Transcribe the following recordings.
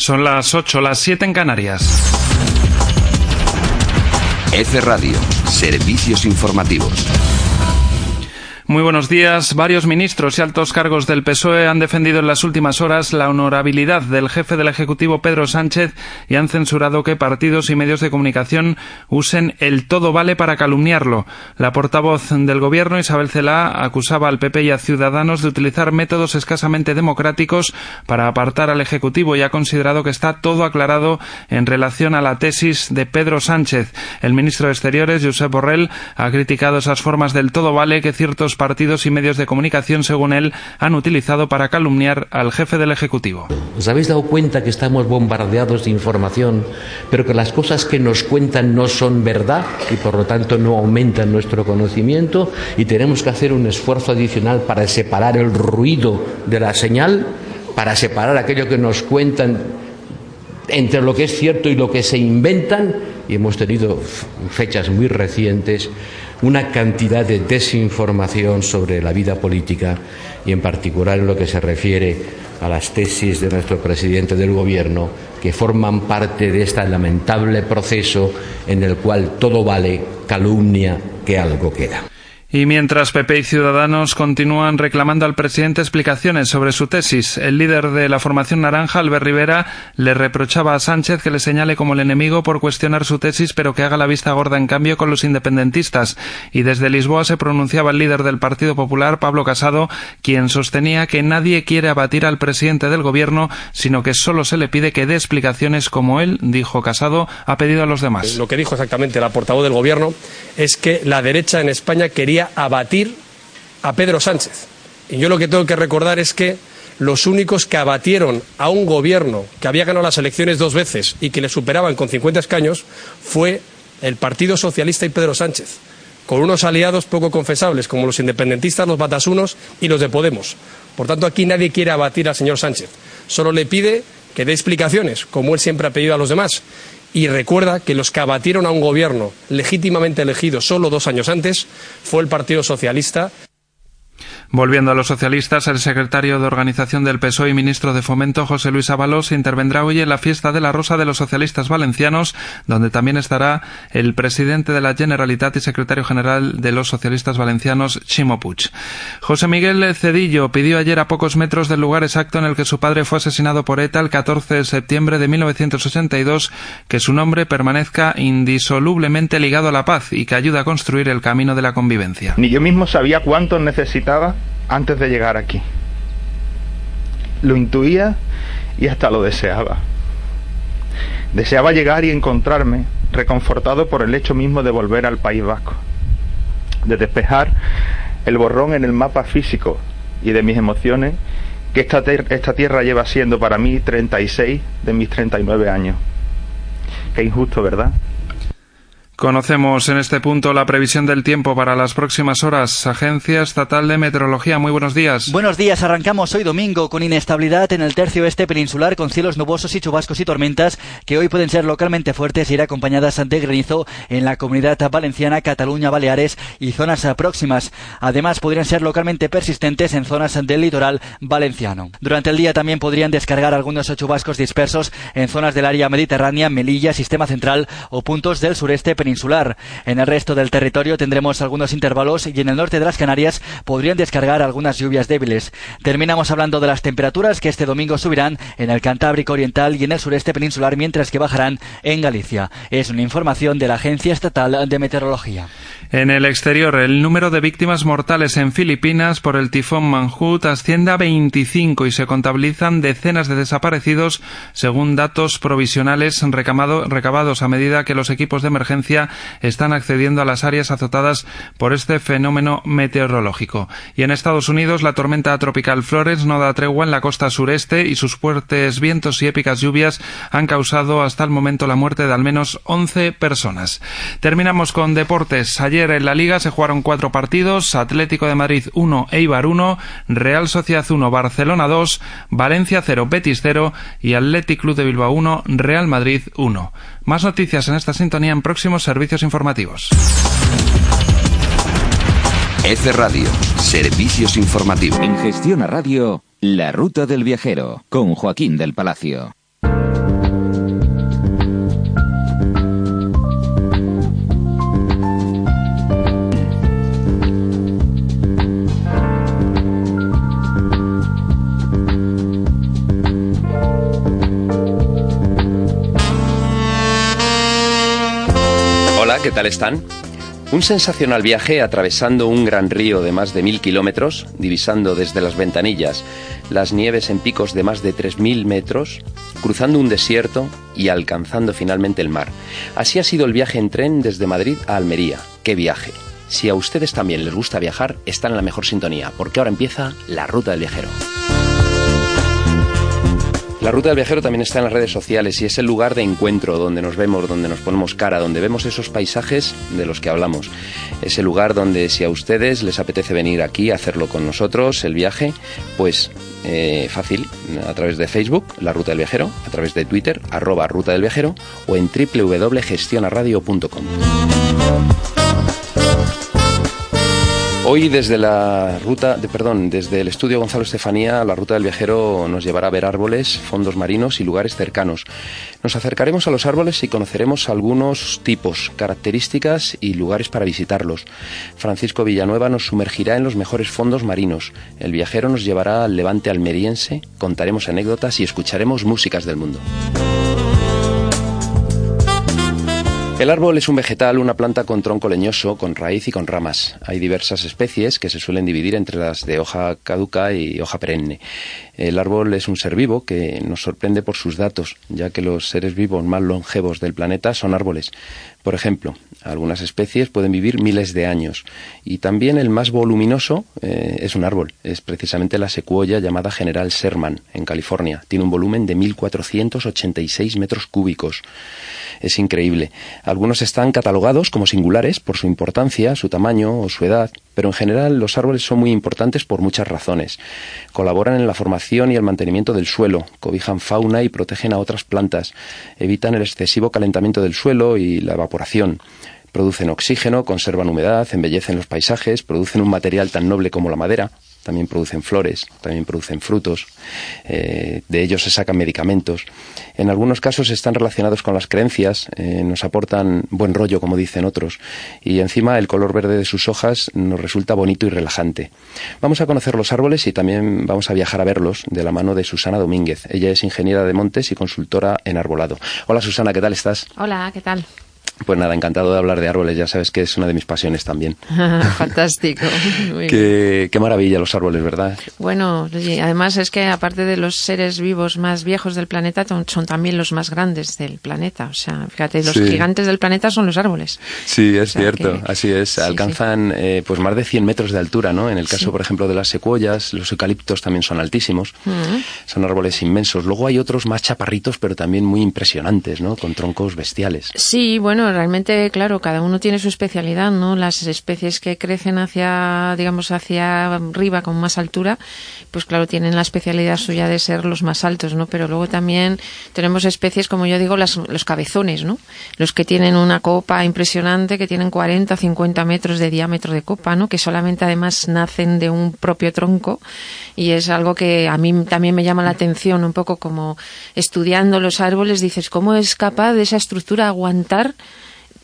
Son las 8, las 7 en Canarias. F Radio, servicios informativos. Muy buenos días. Varios ministros y altos cargos del PSOE han defendido en las últimas horas la honorabilidad del jefe del Ejecutivo Pedro Sánchez y han censurado que partidos y medios de comunicación usen el todo vale para calumniarlo. La portavoz del Gobierno, Isabel Celá, acusaba al PP y a Ciudadanos de utilizar métodos escasamente democráticos para apartar al Ejecutivo y ha considerado que está todo aclarado en relación a la tesis de Pedro Sánchez. El ministro de Exteriores, Josep Borrell, ha criticado esas formas del todo vale que ciertos partidos y medios de comunicación, según él, han utilizado para calumniar al jefe del Ejecutivo. ¿Os habéis dado cuenta que estamos bombardeados de información, pero que las cosas que nos cuentan no son verdad y por lo tanto no aumentan nuestro conocimiento y tenemos que hacer un esfuerzo adicional para separar el ruido de la señal, para separar aquello que nos cuentan entre lo que es cierto y lo que se inventan y hemos tenido fechas muy recientes una cantidad de desinformación sobre la vida política y en particular en lo que se refiere a las tesis de nuestro presidente del Gobierno que forman parte de este lamentable proceso en el cual todo vale calumnia que algo queda. Y mientras PP y Ciudadanos continúan reclamando al presidente explicaciones sobre su tesis, el líder de la formación naranja, Albert Rivera, le reprochaba a Sánchez que le señale como el enemigo por cuestionar su tesis, pero que haga la vista gorda en cambio con los independentistas. Y desde Lisboa se pronunciaba el líder del Partido Popular, Pablo Casado, quien sostenía que nadie quiere abatir al presidente del gobierno, sino que solo se le pide que dé explicaciones como él, dijo Casado, ha pedido a los demás. Lo que dijo exactamente la portavoz del gobierno es que la derecha en España quería abatir a Pedro Sánchez. Y yo lo que tengo que recordar es que los únicos que abatieron a un gobierno que había ganado las elecciones dos veces y que le superaban con 50 escaños fue el Partido Socialista y Pedro Sánchez, con unos aliados poco confesables como los independentistas, los batasunos y los de Podemos. Por tanto, aquí nadie quiere abatir al señor Sánchez. Solo le pide que dé explicaciones, como él siempre ha pedido a los demás, y recuerda que los que abatieron a un gobierno legítimamente elegido solo dos años antes fue el Partido Socialista. Volviendo a los socialistas, el secretario de Organización del PSOE y ministro de Fomento, José Luis Ábalos, intervendrá hoy en la fiesta de la Rosa de los Socialistas Valencianos, donde también estará el presidente de la Generalitat y secretario general de los Socialistas Valencianos, Chimo Puig. José Miguel Cedillo pidió ayer a pocos metros del lugar exacto en el que su padre fue asesinado por ETA el 14 de septiembre de 1982 que su nombre permanezca indisolublemente ligado a la paz y que ayude a construir el camino de la convivencia. Ni yo mismo sabía cuánto necesitaba antes de llegar aquí. Lo intuía y hasta lo deseaba. Deseaba llegar y encontrarme reconfortado por el hecho mismo de volver al País Vasco, de despejar el borrón en el mapa físico y de mis emociones que esta, esta tierra lleva siendo para mí 36 de mis 39 años. Qué injusto, ¿verdad? Conocemos en este punto la previsión del tiempo para las próximas horas. Agencia Estatal de Meteorología, muy buenos días. Buenos días, arrancamos hoy domingo con inestabilidad en el tercio este peninsular con cielos nubosos y chubascos y tormentas que hoy pueden ser localmente fuertes y ir acompañadas de granizo en la comunidad valenciana, Cataluña, Baleares y zonas próximas. Además, podrían ser localmente persistentes en zonas del litoral valenciano. Durante el día también podrían descargar algunos chubascos dispersos en zonas del área mediterránea, Melilla, Sistema Central o puntos del sureste peninsular insular. En el resto del territorio tendremos algunos intervalos y en el norte de las Canarias podrían descargar algunas lluvias débiles. Terminamos hablando de las temperaturas que este domingo subirán en el Cantábrico Oriental y en el sureste peninsular, mientras que bajarán en Galicia. Es una información de la Agencia Estatal de Meteorología. En el exterior, el número de víctimas mortales en Filipinas por el tifón Manhut asciende a 25 y se contabilizan decenas de desaparecidos, según datos provisionales recabados a medida que los equipos de emergencia están accediendo a las áreas azotadas por este fenómeno meteorológico. Y en Estados Unidos, la tormenta tropical Flores no da tregua en la costa sureste y sus fuertes vientos y épicas lluvias han causado hasta el momento la muerte de al menos 11 personas. Terminamos con deportes. Ayer en la Liga se jugaron cuatro partidos, Atlético de Madrid 1, Eibar 1, Real Sociedad 1, Barcelona 2, Valencia 0, Betis 0 y Athletic Club de Bilbao 1, Real Madrid 1. Más noticias en esta sintonía en próximos servicios informativos. F Radio, servicios informativos. En Gestión a Radio, La Ruta del Viajero, con Joaquín del Palacio. ¿Qué tal están? Un sensacional viaje atravesando un gran río de más de mil kilómetros, divisando desde las ventanillas las nieves en picos de más de 3.000 metros, cruzando un desierto y alcanzando finalmente el mar. Así ha sido el viaje en tren desde Madrid a Almería. ¡Qué viaje! Si a ustedes también les gusta viajar, están en la mejor sintonía, porque ahora empieza la ruta del viajero. La ruta del viajero también está en las redes sociales y es el lugar de encuentro donde nos vemos, donde nos ponemos cara, donde vemos esos paisajes de los que hablamos. Es el lugar donde si a ustedes les apetece venir aquí a hacerlo con nosotros, el viaje, pues eh, fácil, a través de Facebook, La Ruta del Viajero, a través de Twitter, arroba Ruta del Viajero o en www.gestionaradio.com. Hoy desde la ruta, de, perdón, desde el estudio Gonzalo Estefanía, la ruta del viajero nos llevará a ver árboles, fondos marinos y lugares cercanos. Nos acercaremos a los árboles y conoceremos algunos tipos, características y lugares para visitarlos. Francisco Villanueva nos sumergirá en los mejores fondos marinos. El viajero nos llevará al levante almeriense, contaremos anécdotas y escucharemos músicas del mundo. El árbol es un vegetal, una planta con tronco leñoso, con raíz y con ramas. Hay diversas especies que se suelen dividir entre las de hoja caduca y hoja perenne. El árbol es un ser vivo que nos sorprende por sus datos, ya que los seres vivos más longevos del planeta son árboles. Por ejemplo, algunas especies pueden vivir miles de años y también el más voluminoso eh, es un árbol, es precisamente la secuoya llamada General Sherman en California. Tiene un volumen de 1.486 metros cúbicos. Es increíble. Algunos están catalogados como singulares por su importancia, su tamaño o su edad, pero en general los árboles son muy importantes por muchas razones. Colaboran en la formación y el mantenimiento del suelo, cobijan fauna y protegen a otras plantas, evitan el excesivo calentamiento del suelo y la evaporación. Producen oxígeno, conservan humedad, embellecen los paisajes, producen un material tan noble como la madera, también producen flores, también producen frutos, eh, de ellos se sacan medicamentos. En algunos casos están relacionados con las creencias, eh, nos aportan buen rollo, como dicen otros, y encima el color verde de sus hojas nos resulta bonito y relajante. Vamos a conocer los árboles y también vamos a viajar a verlos de la mano de Susana Domínguez. Ella es ingeniera de montes y consultora en arbolado. Hola Susana, ¿qué tal estás? Hola, ¿qué tal? Pues nada, encantado de hablar de árboles, ya sabes que es una de mis pasiones también. Fantástico. qué, maravilla los árboles, ¿verdad? Bueno, además es que aparte de los seres vivos más viejos del planeta, son también los más grandes del planeta. O sea, fíjate, los gigantes del planeta son los árboles. Sí, es cierto, así es. Alcanzan eh, pues más de 100 metros de altura, ¿no? En el caso, por ejemplo, de las secuoyas, los eucaliptos también son altísimos. Son árboles inmensos. Luego hay otros más chaparritos, pero también muy impresionantes, ¿no? Con troncos bestiales. Sí, bueno, realmente, claro, cada uno tiene su especialidad, ¿no? Las especies que crecen hacia, digamos, hacia arriba con más altura, pues claro, tienen la especialidad suya de ser los más altos, ¿no? Pero luego también tenemos especies, como yo digo, las, los cabezones, ¿no? Los que tienen una copa impresionante, que tienen 40, 50 metros de diámetro de copa, ¿no? Que solamente además nacen de un propio tronco y es algo que a mí también me llama la atención, un poco como estudiando los árboles, dices, ¿cómo es capaz de esa estructura aguantar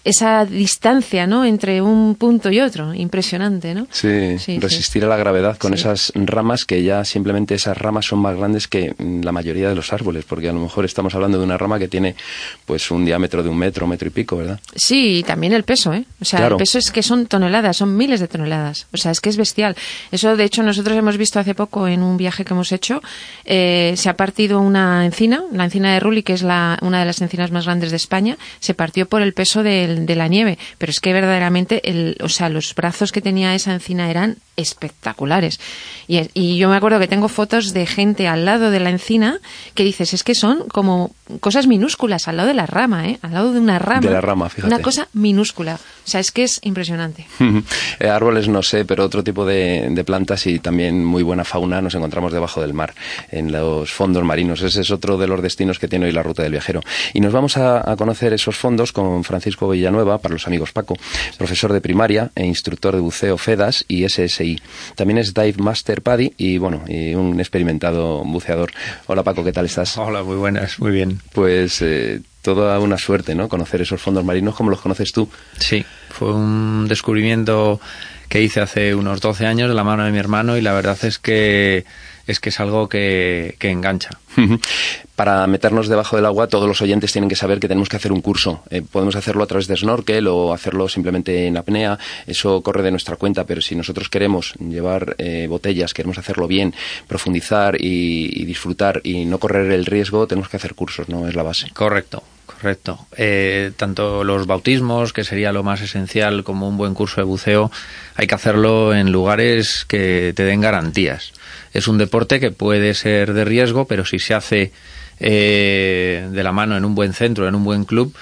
esa distancia, ¿no? Entre un punto y otro, impresionante, ¿no? Sí, resistir a la gravedad con esas ramas que ya simplemente esas ramas son más grandes que la mayoría de los árboles, porque a lo mejor estamos hablando de una rama que tiene pues un diámetro de un metro, metro y pico, ¿verdad? Sí, y también el peso, ¿eh? O sea, el peso es que son toneladas, son miles de toneladas, o sea, es que es bestial. Eso, de hecho, nosotros hemos visto hace poco en un viaje que hemos hecho, eh, se ha partido una encina, la encina de Ruli, que es la, una de las encinas más grandes de España, se partió por el peso del de la nieve, pero es que verdaderamente, el, o sea, los brazos que tenía esa encina eran espectaculares. Y, y, yo me acuerdo que tengo fotos de gente al lado de la encina que dices, es que son como cosas minúsculas al lado de la rama, ¿eh? Al lado de una rama. De la rama, fíjate. Una cosa minúscula. O sea, es que es impresionante. Eh, árboles no sé, pero otro tipo de, de, plantas y también muy buena fauna nos encontramos debajo del mar, en los fondos marinos. Ese es otro de los destinos que tiene hoy la ruta del viajero. Y nos vamos a, a conocer esos fondos con Francisco Villanueva, para los amigos Paco, profesor de primaria e instructor de buceo FEDAS y SSI. También es Dive Master Paddy y, bueno, y un experimentado buceador. Hola Paco, ¿qué tal estás? Hola, muy buenas, muy bien. Pues eh, toda una suerte, ¿no? Conocer esos fondos marinos como los conoces tú. Sí, fue un descubrimiento que hice hace unos 12 años de la mano de mi hermano y la verdad es que es que es algo que, que engancha. Para meternos debajo del agua, todos los oyentes tienen que saber que tenemos que hacer un curso. Eh, podemos hacerlo a través de snorkel o hacerlo simplemente en apnea. Eso corre de nuestra cuenta, pero si nosotros queremos llevar eh, botellas, queremos hacerlo bien, profundizar y, y, disfrutar y no correr el riesgo, tenemos que hacer cursos, ¿no? Es la base. Correcto. Correcto. Eh, tanto los bautismos, que sería lo más esencial, como un buen curso de buceo, hay que hacerlo en lugares que te den garantías. Es un deporte que puede ser de riesgo, pero si se hace eh, de la mano en un buen centro, en un buen club,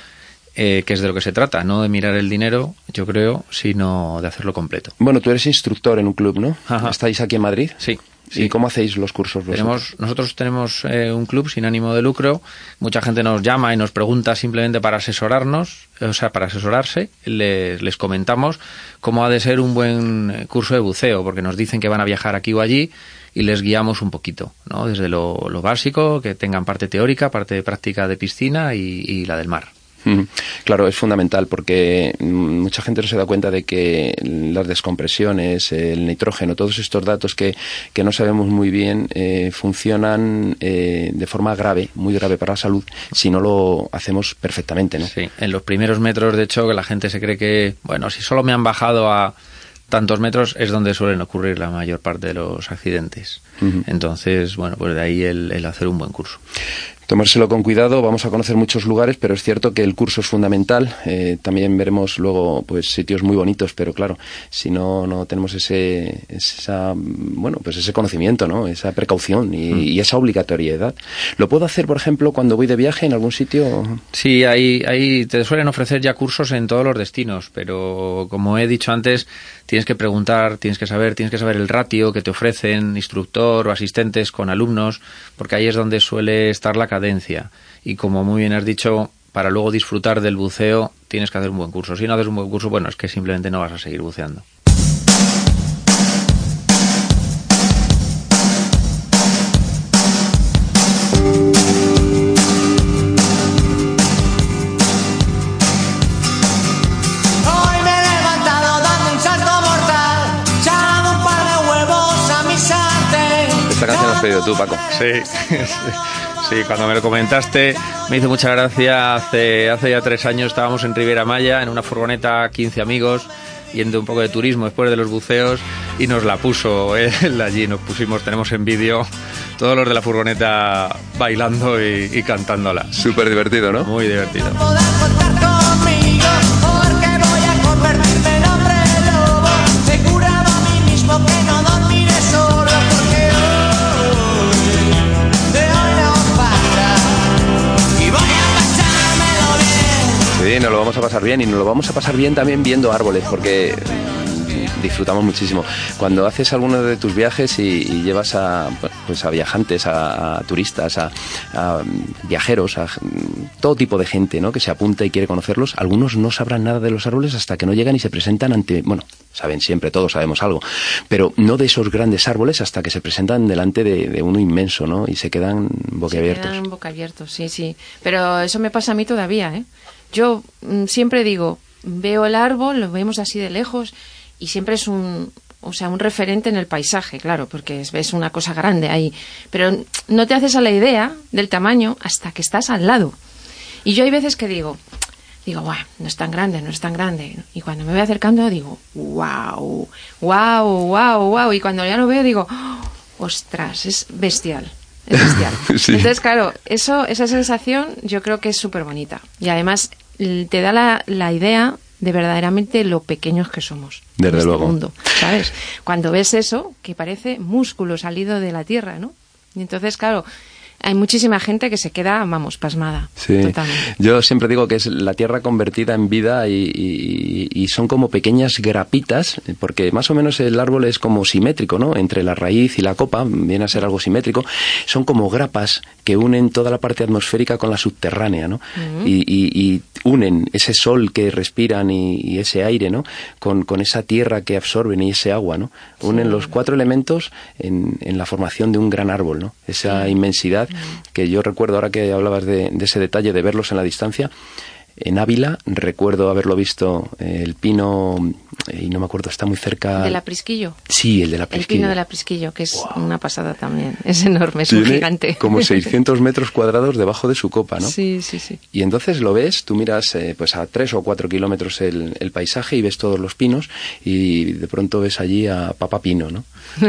eh, que es de lo que se trata, no de mirar el dinero, yo creo, sino de hacerlo completo. Bueno, tú eres instructor en un club, ¿no? Ajá. ¿Estáis aquí en Madrid? Sí. ¿Y cómo hacéis los cursos vosotros? Tenemos, nosotros tenemos eh, un club sin ánimo de lucro. Mucha gente nos llama y nos pregunta simplemente para asesorarnos, o sea, para asesorarse. Les, les comentamos cómo ha de ser un buen curso de buceo, porque nos dicen que van a viajar aquí o allí y les guiamos un poquito, ¿no? Desde lo, lo básico, que tengan parte teórica, parte de práctica de piscina y, y la del mar. Claro, es fundamental porque mucha gente no se da cuenta de que las descompresiones, el nitrógeno, todos estos datos que, que no sabemos muy bien eh, funcionan eh, de forma grave, muy grave para la salud, si no lo hacemos perfectamente. ¿no? Sí, en los primeros metros, de hecho, que la gente se cree que, bueno, si solo me han bajado a tantos metros es donde suelen ocurrir la mayor parte de los accidentes. Uh -huh. Entonces, bueno, pues de ahí el, el hacer un buen curso tomárselo con cuidado. Vamos a conocer muchos lugares, pero es cierto que el curso es fundamental. Eh, también veremos luego pues sitios muy bonitos, pero claro, si no no tenemos ese esa bueno pues ese conocimiento, no, esa precaución y, mm. y, esa obligatoriedad. Lo puedo hacer, por ejemplo, cuando voy de viaje en algún sitio. Sí, ahí ahí te suelen ofrecer ya cursos en todos los destinos, pero como he dicho antes, tienes que preguntar, tienes que saber, tienes que saber el ratio que te ofrecen instructor o asistentes con alumnos, porque ahí es donde suele estar la cadencia. Y como muy bien has dicho, para luego disfrutar del buceo tienes que hacer un buen curso. Si no haces un buen curso, bueno, es que simplemente no vas a seguir buceando. Tú, Paco. Sí. Sí, cuando me lo comentaste me hizo mucha gracia. Hace, hace ya tres años estábamos en Riviera Maya, en una furgoneta, 15 amigos, yendo un poco de turismo después de los buceos y nos la puso él allí. Nos pusimos, tenemos en vídeo todos los de la furgoneta bailando y, y cantándola. Súper divertido, ¿no? Muy divertido. Sí, nos lo vamos a pasar bien y nos lo vamos a pasar bien también viendo árboles, porque disfrutamos muchísimo. Cuando haces alguno de tus viajes y, y llevas a, pues a viajantes, a, a turistas, a, a, viajeros, a todo tipo de gente ¿no? que se apunta y quiere conocerlos, algunos no sabrán nada de los árboles hasta que no llegan y se presentan ante, bueno, saben siempre, todos sabemos algo, pero no de esos grandes árboles hasta que se presentan delante de, de uno inmenso, ¿no? Y se quedan boquiabiertos. Se quedan boquiabiertos, sí, sí. Pero eso me pasa a mí todavía, ¿eh? Yo mm, siempre digo, veo el árbol, lo vemos así de lejos y siempre es un, o sea, un referente en el paisaje, claro, porque es, una cosa grande ahí, pero no te haces a la idea del tamaño hasta que estás al lado. Y yo hay veces que digo, digo, wow, no es tan grande, no es tan grande. Y cuando me voy acercando digo, wow, wow, wow, wow. Y cuando ya lo veo digo, oh, ostras, es bestial. Es bestial. sí. Entonces, claro, eso, esa sensación yo creo que es súper bonita. Y además te da la, la idea de verdaderamente lo pequeños que somos Desde este luego. mundo, ¿sabes? Cuando ves eso, que parece músculo salido de la tierra, ¿no? Y entonces, claro, hay muchísima gente que se queda, vamos, pasmada. Sí. Totalmente. Yo siempre digo que es la tierra convertida en vida y, y, y, son como pequeñas grapitas, porque más o menos el árbol es como simétrico, ¿no? Entre la raíz y la copa, viene a ser algo simétrico. Son como grapas que unen toda la parte atmosférica con la subterránea, ¿no? Uh -huh. y, y, unen ese sol que respiran y, ese aire, ¿no? Con, con, esa tierra que absorben y ese agua, ¿no? Unen sí. los cuatro elementos en, en, la formación de un gran árbol, ¿no? Esa sí. inmensidad que yo recuerdo ahora que hablabas de, de, ese detalle de verlos en la distancia, En Ávila recuerdo haberlo visto, eh, el pino, eh, y no me acuerdo, está muy cerca. ¿De la Prisquillo? Sí, el de la El Prisquillo. pino de la Prisquillo, que es una pasada también. Es enorme, es un gigante. como 600 metros cuadrados debajo de su copa, ¿no? Sí, sí, sí. Y entonces lo ves, tú miras eh, pues a tres o cuatro kilómetros el, el paisaje y ves todos los pinos y de pronto ves allí a Papa Pino, ¿no?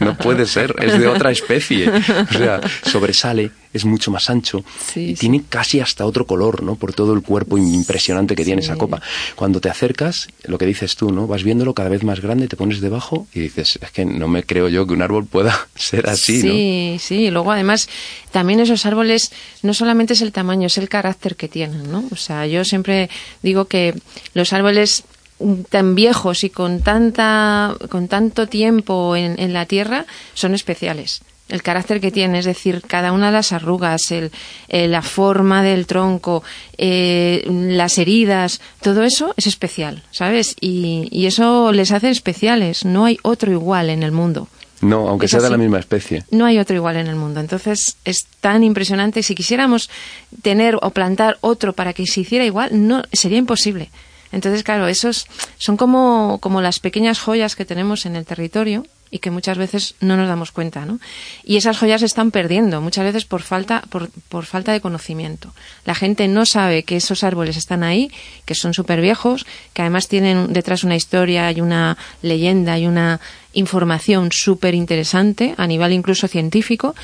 No puede ser, es de otra especie. O sea, sobresale, es mucho más ancho Sí, y tiene casi hasta otro color, ¿no? Por todo el cuerpo impresionante que tiene esa copa. Cuando te acercas, lo que dices tú, ¿no? Vas viéndolo cada vez más grande, te pones debajo y dices, es que no me creo yo que un árbol pueda ser así, ¿no? Sí, sí, y luego además también esos árboles no solamente es el tamaño, es el carácter que tienen, ¿no? O sea, yo siempre digo que los árboles mm, tan viejos y con tanta con tanto tiempo en, en la tierra son especiales el carácter que tiene, es decir, cada una de las arrugas, el, eh, la forma del tronco, eh, las heridas, todo eso es especial, ¿sabes? Y, y eso les hace especiales. No hay otro igual en el mundo. No, aunque Es sea de la misma especie. No hay otro igual en el mundo. Entonces es tan impresionante. Si quisiéramos tener o plantar otro para que se hiciera igual, no sería imposible. Entonces, claro, esos son como, como las pequeñas joyas que tenemos en el territorio y que muchas veces no nos damos cuenta, ¿no? Y esas joyas se están perdiendo, muchas veces por falta, por, por falta de conocimiento. La gente no sabe que esos árboles están ahí, que son súper viejos, que además tienen detrás una historia y una leyenda y una información súper interesante a nivel incluso científico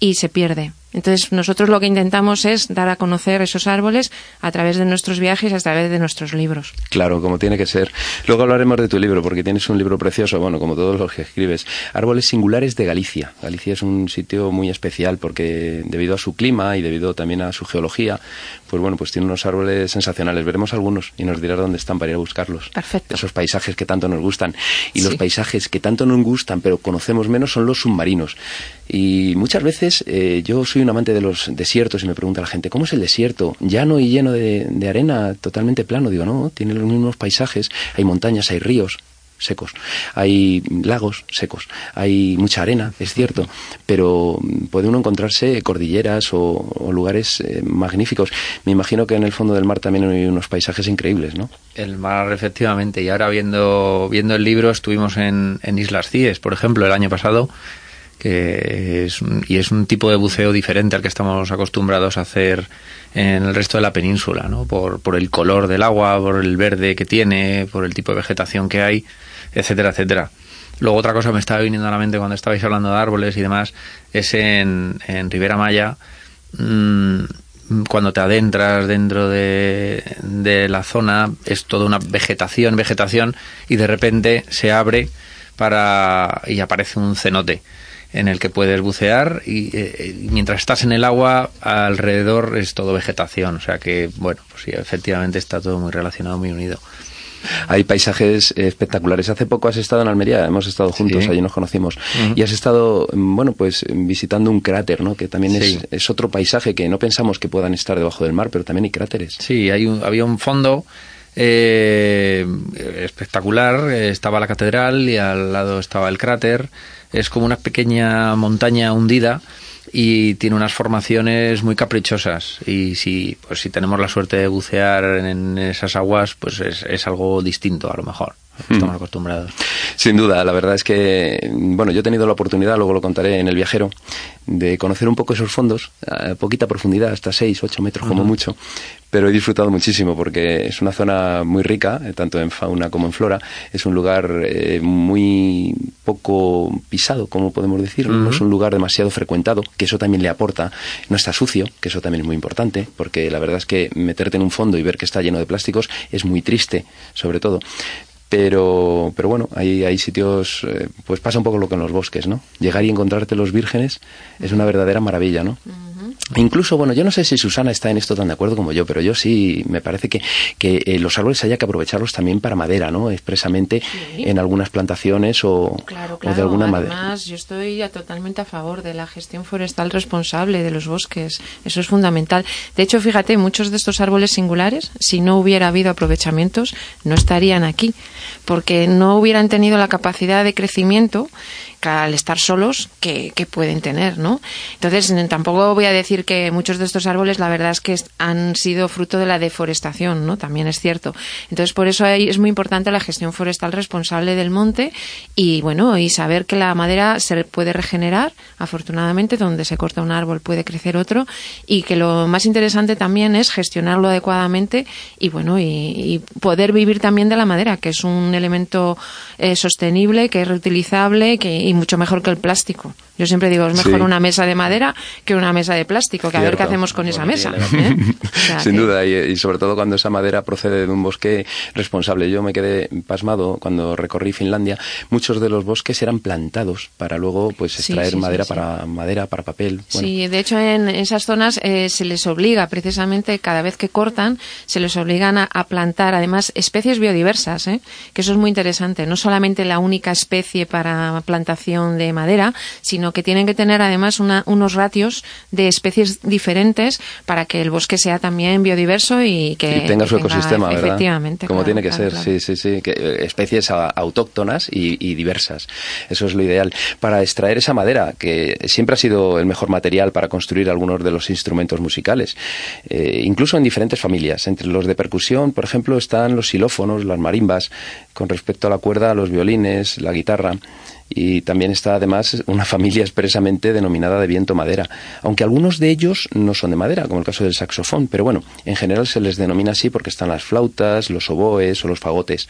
y se pierde. Entonces nosotros lo que intentamos es dar a conocer esos árboles a través de nuestros viajes, a través de nuestros libros. Claro, como tiene que ser. Luego hablaremos de tu libro, porque tienes un libro precioso, bueno, como todos los que escribes. Árboles singulares de Galicia. Galicia es un sitio muy especial porque debido a su clima y debido también a su geología, pues bueno, pues tiene unos árboles sensacionales. Veremos algunos y nos dirás dónde están para ir a buscarlos. Perfecto. Esos paisajes que tanto nos gustan. Y los paisajes que tanto nos gustan, pero conocemos menos, son los submarinos. Y muchas veces eh, yo soy un amante de los desiertos y me pregunta la gente, ¿cómo es el desierto? Llano y lleno de, arena, totalmente plano. Digo, no, tiene los mismos paisajes. Hay montañas, hay ríos secos, hay lagos secos, hay mucha arena, es cierto, pero puede uno encontrarse cordilleras o, o lugares eh, magníficos. Me imagino que en el fondo del mar también hay unos paisajes increíbles, ¿no? El mar, efectivamente. Y ahora viendo, viendo el libro, estuvimos en, en Islas Cíes, por ejemplo, el año pasado, que es y es un tipo de buceo diferente al que estamos acostumbrados a hacer en el resto de la península, ¿no? Por, el color del agua, por el verde que tiene, por el tipo de vegetación que hay, etcétera, etcétera. Luego otra cosa que me estaba viniendo a la mente cuando estabais hablando de árboles y demás es en, en Ribera Maya, mm, cuando te adentras dentro de, de la zona es toda una vegetación, vegetación y de repente se abre para y aparece un cenote en el que puedes bucear y, eh, y mientras estás en el agua alrededor es todo vegetación, o sea que bueno, pues sí, efectivamente está todo muy relacionado, muy unido. Hay paisajes eh, espectaculares. Hace poco has estado en Almería, hemos estado juntos, Sí. allí nos conocimos. Y has estado, mm, bueno, pues visitando un cráter, ¿no? Que también Sí. es, es otro paisaje que no pensamos que puedan estar debajo del mar, pero también hay cráteres. Sí, hay un- había un fondo eh, espectacular, estaba la catedral y al lado estaba el cráter. Es como una pequeña montaña hundida y tiene unas formaciones muy caprichosas y si pues si tenemos la suerte de bucear en esas aguas pues es, es algo distinto a lo mejor estamos acostumbrados. Sin duda, la verdad es que, bueno, yo he tenido la oportunidad, luego lo contaré en El Viajero, de conocer un poco esos fondos, a poquita profundidad, hasta 6, 8 metros como mucho, pero he disfrutado muchísimo porque es una zona muy rica, eh, tanto en fauna como en flora, es un lugar eh, muy poco pisado, como podemos decir, no es un lugar demasiado frecuentado, que eso también le aporta, no está sucio, que eso también es muy importante, porque la verdad es que meterte en un fondo y ver que está lleno de plásticos es muy triste, sobre todo. Pero, pero bueno, hay, hay sitios, eh, pues pasa un poco lo que en los bosques, ¿no? Llegar y encontrarte los vírgenes es una verdadera maravilla, ¿no? Incluso, bueno, yo no sé si Susana está en esto tan de acuerdo como yo, pero yo sí me parece que, que eh, los árboles haya que aprovecharlos también para madera, ¿no? Expresamente en algunas plantaciones o, Claro, o de alguna madera. Además, yo estoy a- totalmente a favor de la gestión forestal responsable de los bosques. Eso es fundamental. De hecho, fíjate, muchos de estos árboles singulares, si no hubiera habido aprovechamientos, no estarían aquí, porque no hubieran tenido la capacidad de crecimiento. Al estar solos que, pueden tener, ¿no? Entonces, tampoco voy a decir que muchos de estos árboles, la verdad es que han sido fruto de la deforestación, ¿no? También es cierto. Entonces, por eso es muy importante la gestión forestal responsable del monte y, bueno, y saber que la madera se puede regenerar, afortunadamente, donde se corta un árbol puede crecer otro y que lo más interesante también es gestionarlo adecuadamente y, bueno, y, poder vivir también de la madera, que es un elemento eh, sostenible, que es reutilizable que, y mucho mejor que el plástico. Yo siempre digo, es mejor una mesa de madera que una mesa de plástico, que a ver qué hacemos con esa mesa. ¿eh? Sin duda, y, sobre todo cuando esa madera procede de un bosque responsable. Yo me quedé pasmado cuando recorrí Finlandia. Muchos de los bosques eran plantados para luego pues extraer madera para madera para papel. Sí, de hecho en esas zonas eh, se les obliga precisamente cada vez que cortan se les obligan a, plantar además especies biodiversas, ¿eh? que eso es muy interesante. No solamente la única especie para plantación de madera, sino que tienen que tener además unos ratios de especies diferentes para que el bosque sea también biodiverso y que tenga su ecosistema, ¿verdad? Efectivamente. Como tiene que ser, sí, sí, sí. Que, eh, especies autóctonas y, diversas. Eso es lo ideal. Para extraer esa madera, que siempre ha sido el mejor material para construir algunos de los instrumentos musicales, eh, incluso en diferentes familias. Entre los de percusión, por ejemplo, están los xilófonos, las marimbas, con respecto a la cuerda, los violines, la guitarra y también está además una familia expresamente denominada de viento madera, aunque algunos de ellos no son de madera, como el caso del saxofón, pero bueno, en general se les denomina así porque están las flautas, los oboes o los fagotes.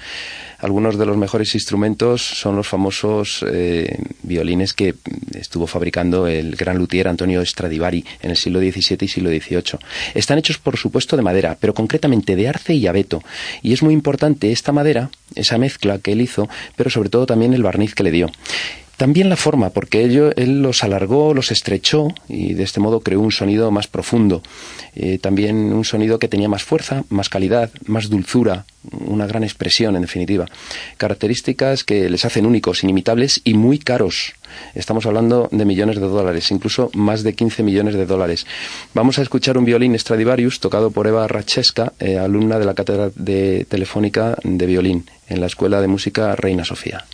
Algunos de los mejores instrumentos son los famosos eh, violines que estuvo fabricando el gran luthier Antonio Stradivari en el siglo XVII y siglo XVIII. Están hechos, por supuesto, de madera, pero concretamente de arce y abeto. Y es muy importante esta madera, esa mezcla que él hizo, pero sobre todo también el barniz que le dio. También la forma, porque él los alargó, los estrechó y de este modo creó un sonido más profundo. Eh, también un sonido que tenía más fuerza, más calidad, más dulzura, una gran expresión en definitiva. Características que les hacen únicos, inimitables y muy caros. Estamos hablando de millones de dólares, incluso más de 15 millones de dólares. Vamos a escuchar un violín Stradivarius tocado por Eva Rachesca, eh, alumna de la cátedra de Telefónica de Violín en la Escuela de Música Reina Sofía.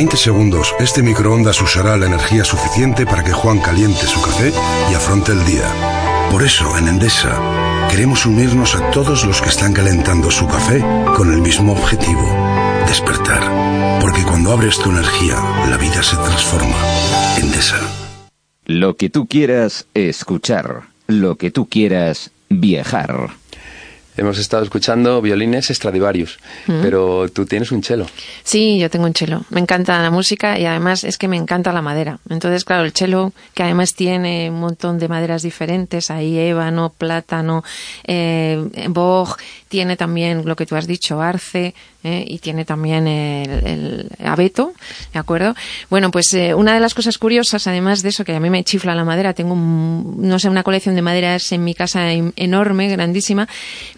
20 segundos, este microondas usará la energía suficiente para que Juan caliente su café y afronte el día. Por eso, en Endesa, queremos unirnos a todos los que están calentando su café con el mismo objetivo, despertar. Porque cuando abres tu energía, la vida se transforma. Endesa. Lo que tú quieras escuchar. Lo que tú quieras viajar. Hemos estado escuchando violines Stradivarius, pero tú tienes un chelo. Sí, yo tengo un chelo. Me encanta la música y además es que me encanta la madera. Entonces, claro, el chelo, que además tiene un montón de maderas diferentes, ahí ébano, plátano, eh, boj, tiene también lo que tú has dicho, arce, ¿eh? y tiene también el, abeto, ¿de acuerdo? Bueno, pues eh, una de las cosas curiosas, además de eso, que a mí me chifla la madera, tengo, no sé, una colección de maderas en mi casa enorme, grandísima,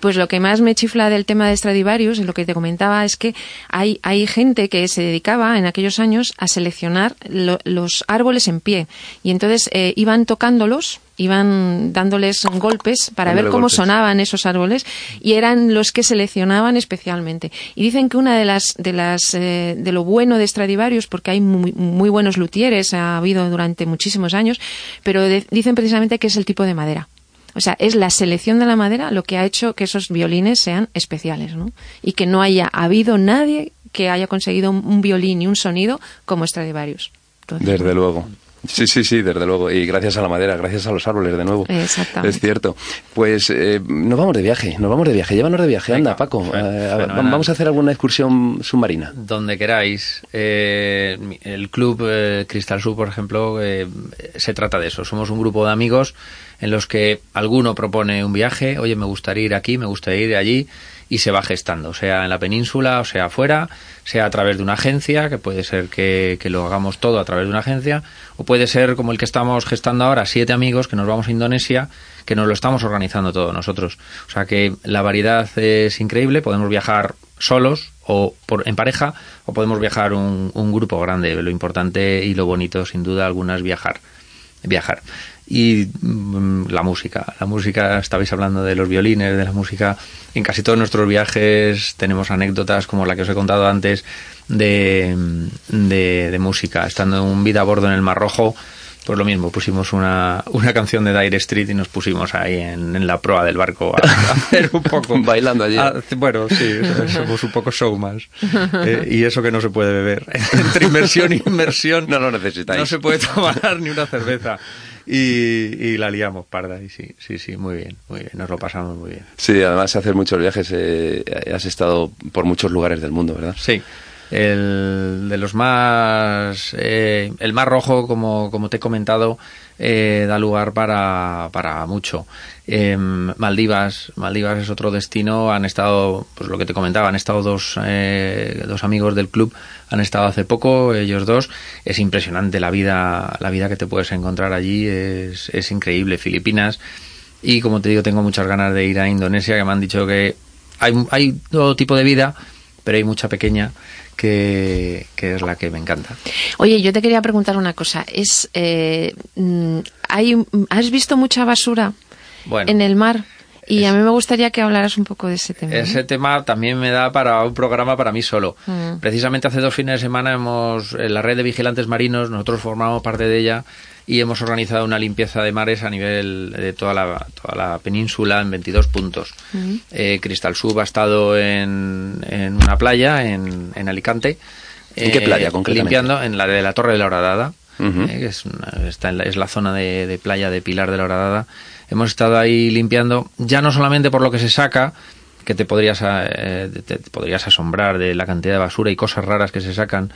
pues lo que más me chifla del tema de Stradivarius, lo que te comentaba, es que hay, hay gente que se dedicaba en aquellos años a seleccionar los árboles en pie, y entonces eh, iban tocándolos, iban dándoles golpes para ver cómo sonaban esos árboles y eran los que seleccionaban especialmente. Y dicen que una de las de las eh, de lo bueno de Stradivarius porque hay muy, muy buenos luthieres ha habido durante muchísimos años, pero dicen precisamente que es el tipo de madera O sea, es la selección de la madera lo que ha hecho que esos violines sean especiales, ¿no? Y que no haya habido nadie que haya conseguido un violín y un sonido como Stradivarius. Desde luego. Sí, sí, sí, desde luego. Y gracias a la madera, gracias a los árboles, de nuevo. Exactamente. Es cierto. Pues eh, nos vamos de viaje, nos vamos de viaje. Llévanos de viaje, anda, Paco. Eh, vamos a hacer alguna excursión submarina. Donde queráis. Eh, el club Cristal Sur, por ejemplo, se trata de eso. Somos un grupo de amigos en los que alguno propone un viaje. Oye, me gustaría ir aquí, me gustaría ir allí y se va gestando, sea en la península o sea afuera, sea a través de una agencia, que puede ser que, lo hagamos todo a través de una agencia, o puede ser como el que estamos gestando ahora, siete amigos que nos vamos a Indonesia, que nos lo estamos organizando todo nosotros. O sea que la variedad es increíble, podemos viajar solos o por, en pareja, o podemos viajar un, un grupo grande. Lo importante y lo bonito, sin duda alguna, es viajar. Viajar y mm, la música. La música, estabais hablando de los violines, de la música. En casi todos nuestros viajes tenemos anécdotas como la que os he contado antes de, de, música. Estando en un vida a bordo en el Mar Rojo, pues lo mismo, pusimos una, una canción de Dire Street y nos pusimos ahí en, en la proa del barco a, hacer un poco... Bailando allí. bueno, sí, somos un poco showmas. Eh, y eso que no se puede beber. Entre inmersión y inmersión... No lo necesitáis. No se puede tomar ni una cerveza y, la liamos parda. Y sí, sí, sí, muy bien, muy bien, nos lo pasamos muy bien. Sí, además hacer muchos viajes, eh, has estado por muchos lugares del mundo, ¿verdad? Sí. El de los más. Eh, el más rojo, como, como te he comentado, eh, da lugar para, para mucho. Eh, Maldivas, Maldivas es otro destino. Han estado, pues lo que te comentaba, han estado dos, eh, dos amigos del club, han estado hace poco, ellos dos. Es impresionante la vida, la vida que te puedes encontrar allí, es, es increíble. Filipinas. Y como te digo, tengo muchas ganas de ir a Indonesia, que me han dicho que hay, hay todo tipo de vida, pero hay mucha pequeña que, es la que me encanta. Oye, yo te quería preguntar una cosa. Es, eh, mm, hay, ¿Has visto mucha basura en el mar? Y a mí me gustaría que hablaras un poco de ese tema. Ese tema también me da para un programa para mí solo. Mm. Precisamente hace dos fines de semana hemos, en la red de vigilantes marinos, nosotros formamos parte de ella, y hemos organizado una limpieza de mares a nivel de toda la, toda la península en 22 puntos. Eh, Cristal Sub ha estado en, en una playa en, en Alicante. ¿En qué playa eh, concretamente? Limpiando en la de la Torre de la Horadada, eh, que es, está en la, es la zona de, de, playa de Pilar de la Horadada. Hemos estado ahí limpiando, ya no solamente por lo que se saca, que te podrías, te podrías asombrar de la cantidad de basura y cosas raras que se sacan,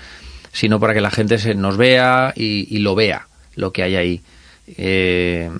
sino para que la gente se nos vea y, y lo vea lo que hay ahí. Eh,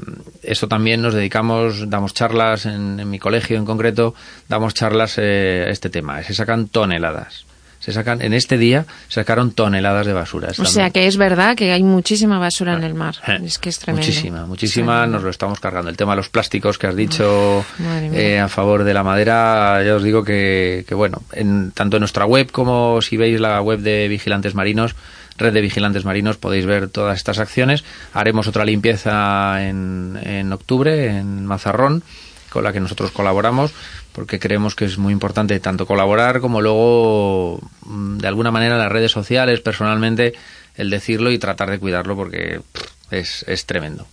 esto también nos dedicamos, damos charlas en, mi colegio en concreto, damos charlas eh, a este tema. Se sacan toneladas. Se sacan, en este día sacaron toneladas de basura. O sea que es verdad que hay muchísima basura en el mar. Eh, es que es tremendo. Muchísima, muchísima, nos lo estamos cargando. El tema de los plásticos que has dicho eh, a favor de la madera, ya os digo que, que bueno, en, tanto en nuestra web como si veis la web de Vigilantes Marinos, Red de Vigilantes Marinos podéis ver todas estas acciones. Haremos otra limpieza en, en octubre en Mazarrón con la que nosotros colaboramos porque creemos que es muy importante tanto colaborar como luego mm, de alguna manera las redes sociales personalmente el decirlo y tratar de cuidarlo porque es, es tremendo.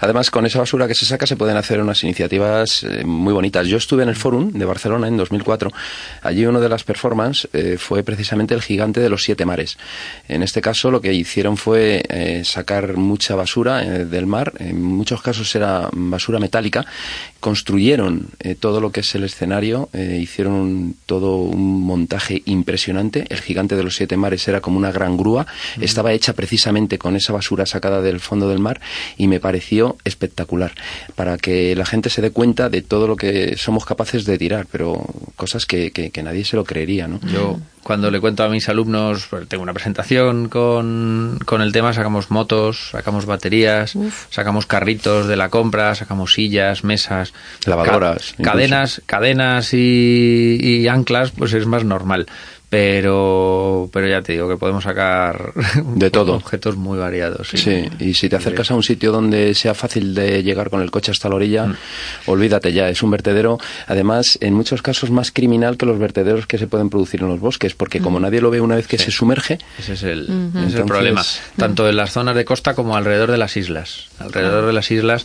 Además, con esa basura que se saca se pueden hacer unas iniciativas eh, muy bonitas. Yo estuve en el Fórum de Barcelona en 2004. Allí una de las performances eh, fue precisamente el gigante de los siete mares. En este caso lo que hicieron fue eh, sacar mucha basura del mar. En muchos casos era basura metálica. Construyeron todo lo que es el escenario. hicieron todo un montaje impresionante. El gigante de los siete mares era como una gran grúa. Estaba hecha precisamente con esa basura sacada del fondo del mar y me pareció espectacular para que la gente se dé cuenta de todo lo que somos capaces de tirar, pero cosas que, que, nadie se lo creería, ¿no? Yo cuando le cuento a mis alumnos, pues, tengo una presentación con, con el tema, sacamos motos, sacamos baterías, sacamos carritos de la compra, sacamos sillas, mesas, lavadoras, cadenas, cadenas y, y anclas, pues es más normal. Pero pero ya te digo que podemos sacar de todo. objetos muy variados sí, y si te acercas a un sitio donde sea fácil de llegar con el coche hasta la orilla mm. olvídate ya es un vertedero. Además en muchos casos más criminal que los vertederos que se pueden producir en los bosques porque como mm. nadie lo ve una vez que se sumerge ese es el, ese es el problema. Tanto en las zonas de costa como alrededor de las islas. Alrededor de las islas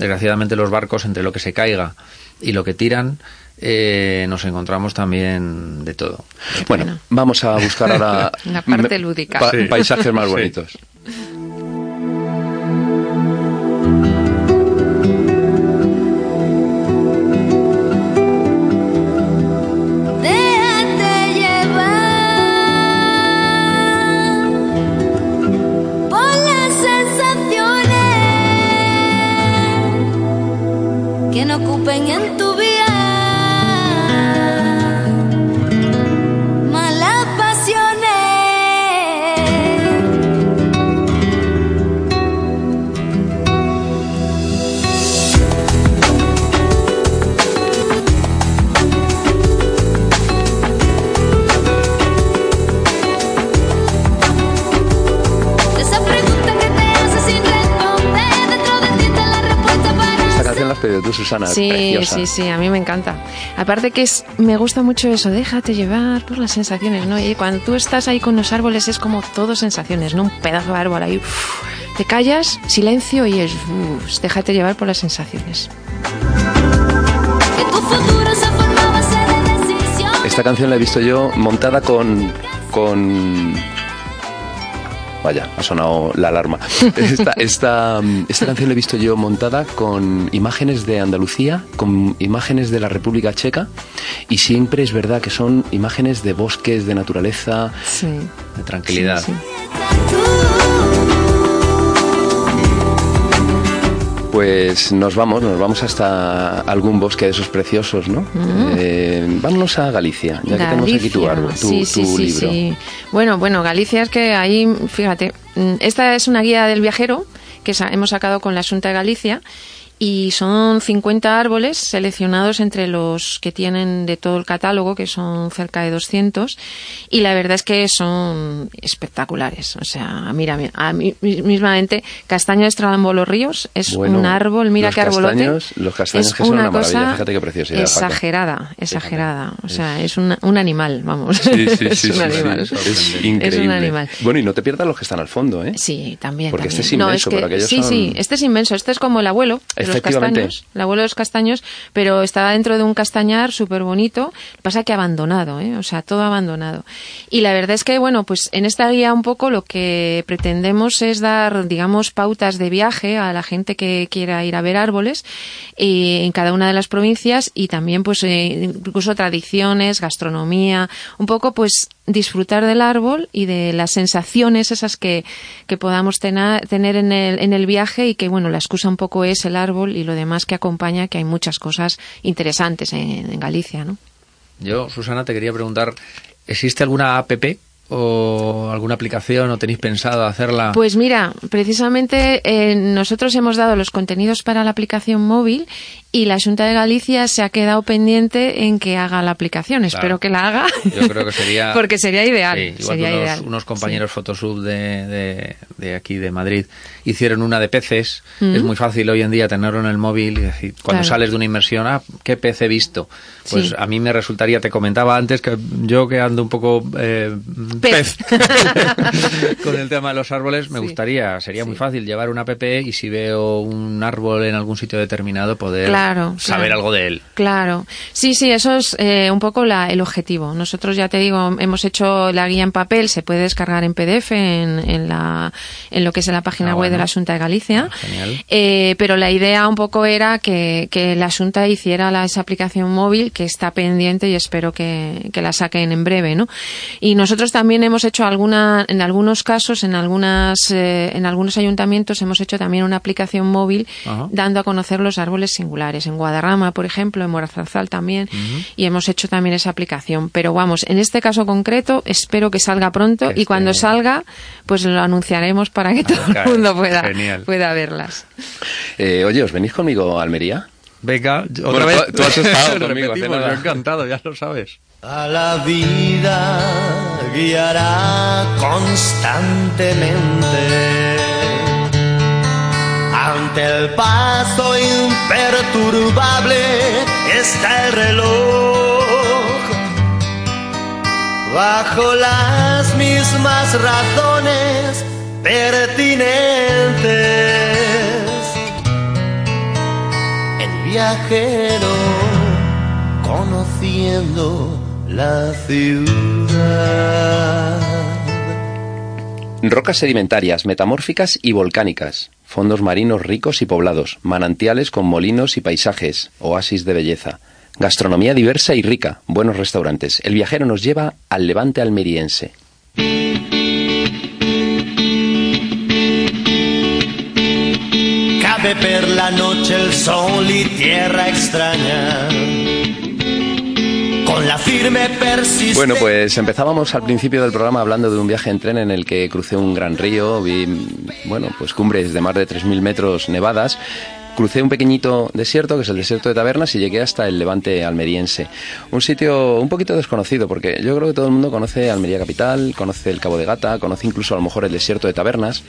desgraciadamente los barcos, entre lo que se caiga y lo que tiran, eh, nos encontramos también de todo. Bueno, vamos a buscar ahora La parte lúdica. pa- Sí. paisajes más Sí. bonitos. Que tú, Susana. Sí, preciosa. sí, sí, a mí me encanta. Aparte que es, me gusta mucho eso, déjate llevar por las sensaciones, ¿no? Y cuando tú estás ahí con los árboles es como todo sensaciones, ¿no? Un pedazo de árbol ahí, uf, te callas, silencio y es, uf, déjate llevar por las sensaciones. Esta canción la he visto yo montada con. con. Vaya, ha sonado la alarma. Esta, esta, esta canción la he visto yo montada con imágenes de Andalucía, con imágenes de la República Checa, y siempre es verdad que son imágenes de bosques, de naturaleza, Sí. De tranquilidad. Sí, Pues nos vamos, nos vamos hasta algún bosque de esos preciosos, ¿no? Eh, vámonos a Galicia, ya que tenemos aquí tu, árbol, tu, sí, sí, tu sí, libro. sí. Bueno, bueno, Galicia es que ahí, fíjate, mm, esta es una guía del viajero que hemos sacado con la Junta de Galicia y son 50 árboles seleccionados entre los que tienen de todo el catálogo, que son cerca de 200, y la verdad es que son espectaculares. O sea, mira, a mí mismamente, castaño de Estrambolo los Ríos es Bueno, un árbol, mira qué arbolote. castaños- los castaños es que son una una maravilla, cosa fíjate qué preciosidad. Exagerada, exagerada. O sea, es un, un animal, vamos. Sí, sí, es sí, un sí, animal. sí, es increíble. Es un animal. Bueno, y no te pierdas los que están al fondo, ¿eh? Sí, también. Porque este también. es inmenso, pero aquellos Sí, son- sí, este es inmenso. Este es como el abuelo de los castaños. El abuelo de los castaños, pero está dentro de un castañar súper bonito. Pasa que abandonado, ¿eh? O sea, todo abandonado. Y la verdad es que, bueno, pues en esta guía un poco lo que pretendemos es dar, digamos, pautas de viaje a la gente que quiera ir a ver árboles eh, en cada una de las provincias y también, pues, eh, incluso tradiciones, gastronomía, un poco, pues, disfrutar del árbol y de las sensaciones esas que, que podamos tener, tener en, el, en el viaje y que, bueno, la excusa un poco es el árbol y lo demás que acompaña, que hay muchas cosas interesantes en, en Galicia, ¿no? Yo, Susana, te quería preguntar, ¿existe alguna app o alguna aplicación o tenéis pensado hacerla? Pues mira, precisamente eh, nosotros hemos dado los contenidos para la aplicación móvil y la Junta de Galicia se ha quedado pendiente en que haga la aplicación. Espero que la haga. Yo creo que sería... Porque sería ideal. Sí, igual sería unos, ideal. unos compañeros Photosub de, de, de aquí de Madrid hicieron una de peces. Mm. Es muy fácil hoy en día tenerlo en el móvil y decir, cuando Claro. sales de una inmersión, ah, ¿qué pez he visto? Pues Sí. a mí me resultaría, te comentaba antes que yo que ando un poco eh, Pez. con el tema de los árboles, me Sí. gustaría, sería muy fácil llevar una app y si veo un árbol en algún sitio determinado poder Claro, saber claro. algo de él. Claro, sí, sí, eso es eh, un poco la- el objetivo. Nosotros ya te digo, hemos hecho la guía en papel, se puede descargar en PDF en, en la, en lo que es la página Ah, web de bueno. la Junta de Galicia. Ah, genial. Eh, pero la idea un poco era que, que la Junta hiciera la, esa aplicación móvil que está pendiente y espero que, que la saquen en breve, ¿no? Y nosotros también hemos hecho alguna, en algunos casos, en algunas, eh, en algunos ayuntamientos hemos hecho también una aplicación móvil Ajá. dando a conocer los árboles singulares. En Guadarrama, por ejemplo, en Morazarzal también, y hemos hecho también esa aplicación. Pero vamos, en este caso concreto, espero que salga pronto Que y cuando esté- salga, pues lo anunciaremos para que todo claro, el mundo pueda, genial. pueda verlas. Eh, oye, ¿os venís conmigo a Almería? Venga, otra Bueno, vez. tú- tú has estado conmigo, yo encantado, ya lo sabes. A la vida guiará constantemente. Ante el paso imperturbable está el reloj. Bajo las mismas razones pertinentes. Viajero conociendo la ciudad. Rocas sedimentarias, metamórficas y volcánicas, fondos marinos ricos y poblados, manantiales con molinos y paisajes, oasis de belleza, gastronomía diversa y rica, buenos restaurantes. El viajero nos lleva al levante almeriense. Cabe per la noche el sol y tierra extraña. Con la firme persistencia. Bueno, pues empezábamos al principio del programa hablando de un viaje en tren en el que crucé un gran río, vi, bueno, pues cumbres de más de 3.000 metros nevadas. Crucé un pequeñito desierto, que es el desierto de Tabernas, y llegué hasta el Levante almeriense. Un sitio un poquito desconocido, porque yo creo que todo el mundo conoce Almería Capital, conoce el Cabo de Gata, conoce incluso a lo mejor el desierto de Tabernas,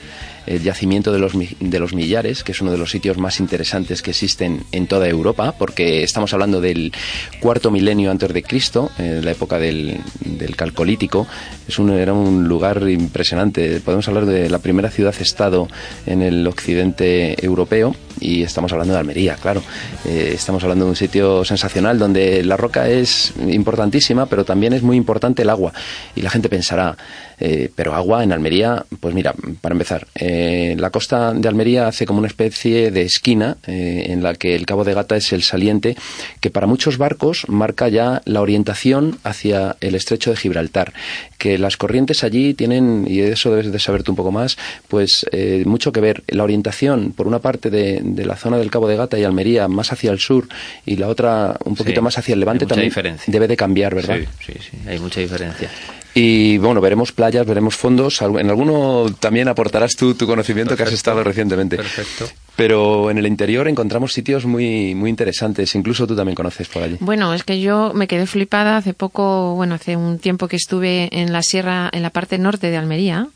el yacimiento de los, de los Millares, que es uno de los sitios más interesantes que existen en toda Europa, porque estamos hablando del cuarto milenio antes de Cristo, en la época del, del Calcolítico. Es un, era un lugar impresionante. Podemos hablar de la primera ciudad-estado en el occidente europeo y estamos hablando de Almería, claro. Eh, estamos hablando de un sitio sensacional donde la roca es importantísima, pero también es muy importante el agua. Y la gente pensará, eh, pero agua en Almería, pues mira, para empezar, eh, la costa de Almería hace como una especie de esquina en la que el Cabo de Gata es el saliente que para muchos barcos marca ya la orientación hacia el estrecho de Gibraltar. Que las corrientes allí tienen, y eso debes de saber tú un poco más, pues mucho que ver. La orientación, por una parte de, de la zona del Cabo de Gata y Almería, más hacia el sur, y la otra un poquito Sí, más hacia el levante, hay mucha también diferencia. debe de cambiar, ¿verdad? Sí, sí, sí, hay mucha diferencia. Y bueno, veremos playas, veremos fondos. En alguno también aportarás tú tu conocimiento que has estado recientemente. Perfecto. Pero en el interior encontramos sitios muy, muy interesantes. Incluso tú también conoces por allí. Bueno, es que yo me quedé flipada hace poco, bueno, hace un tiempo que estuve en la sierra, en la parte norte de Almería,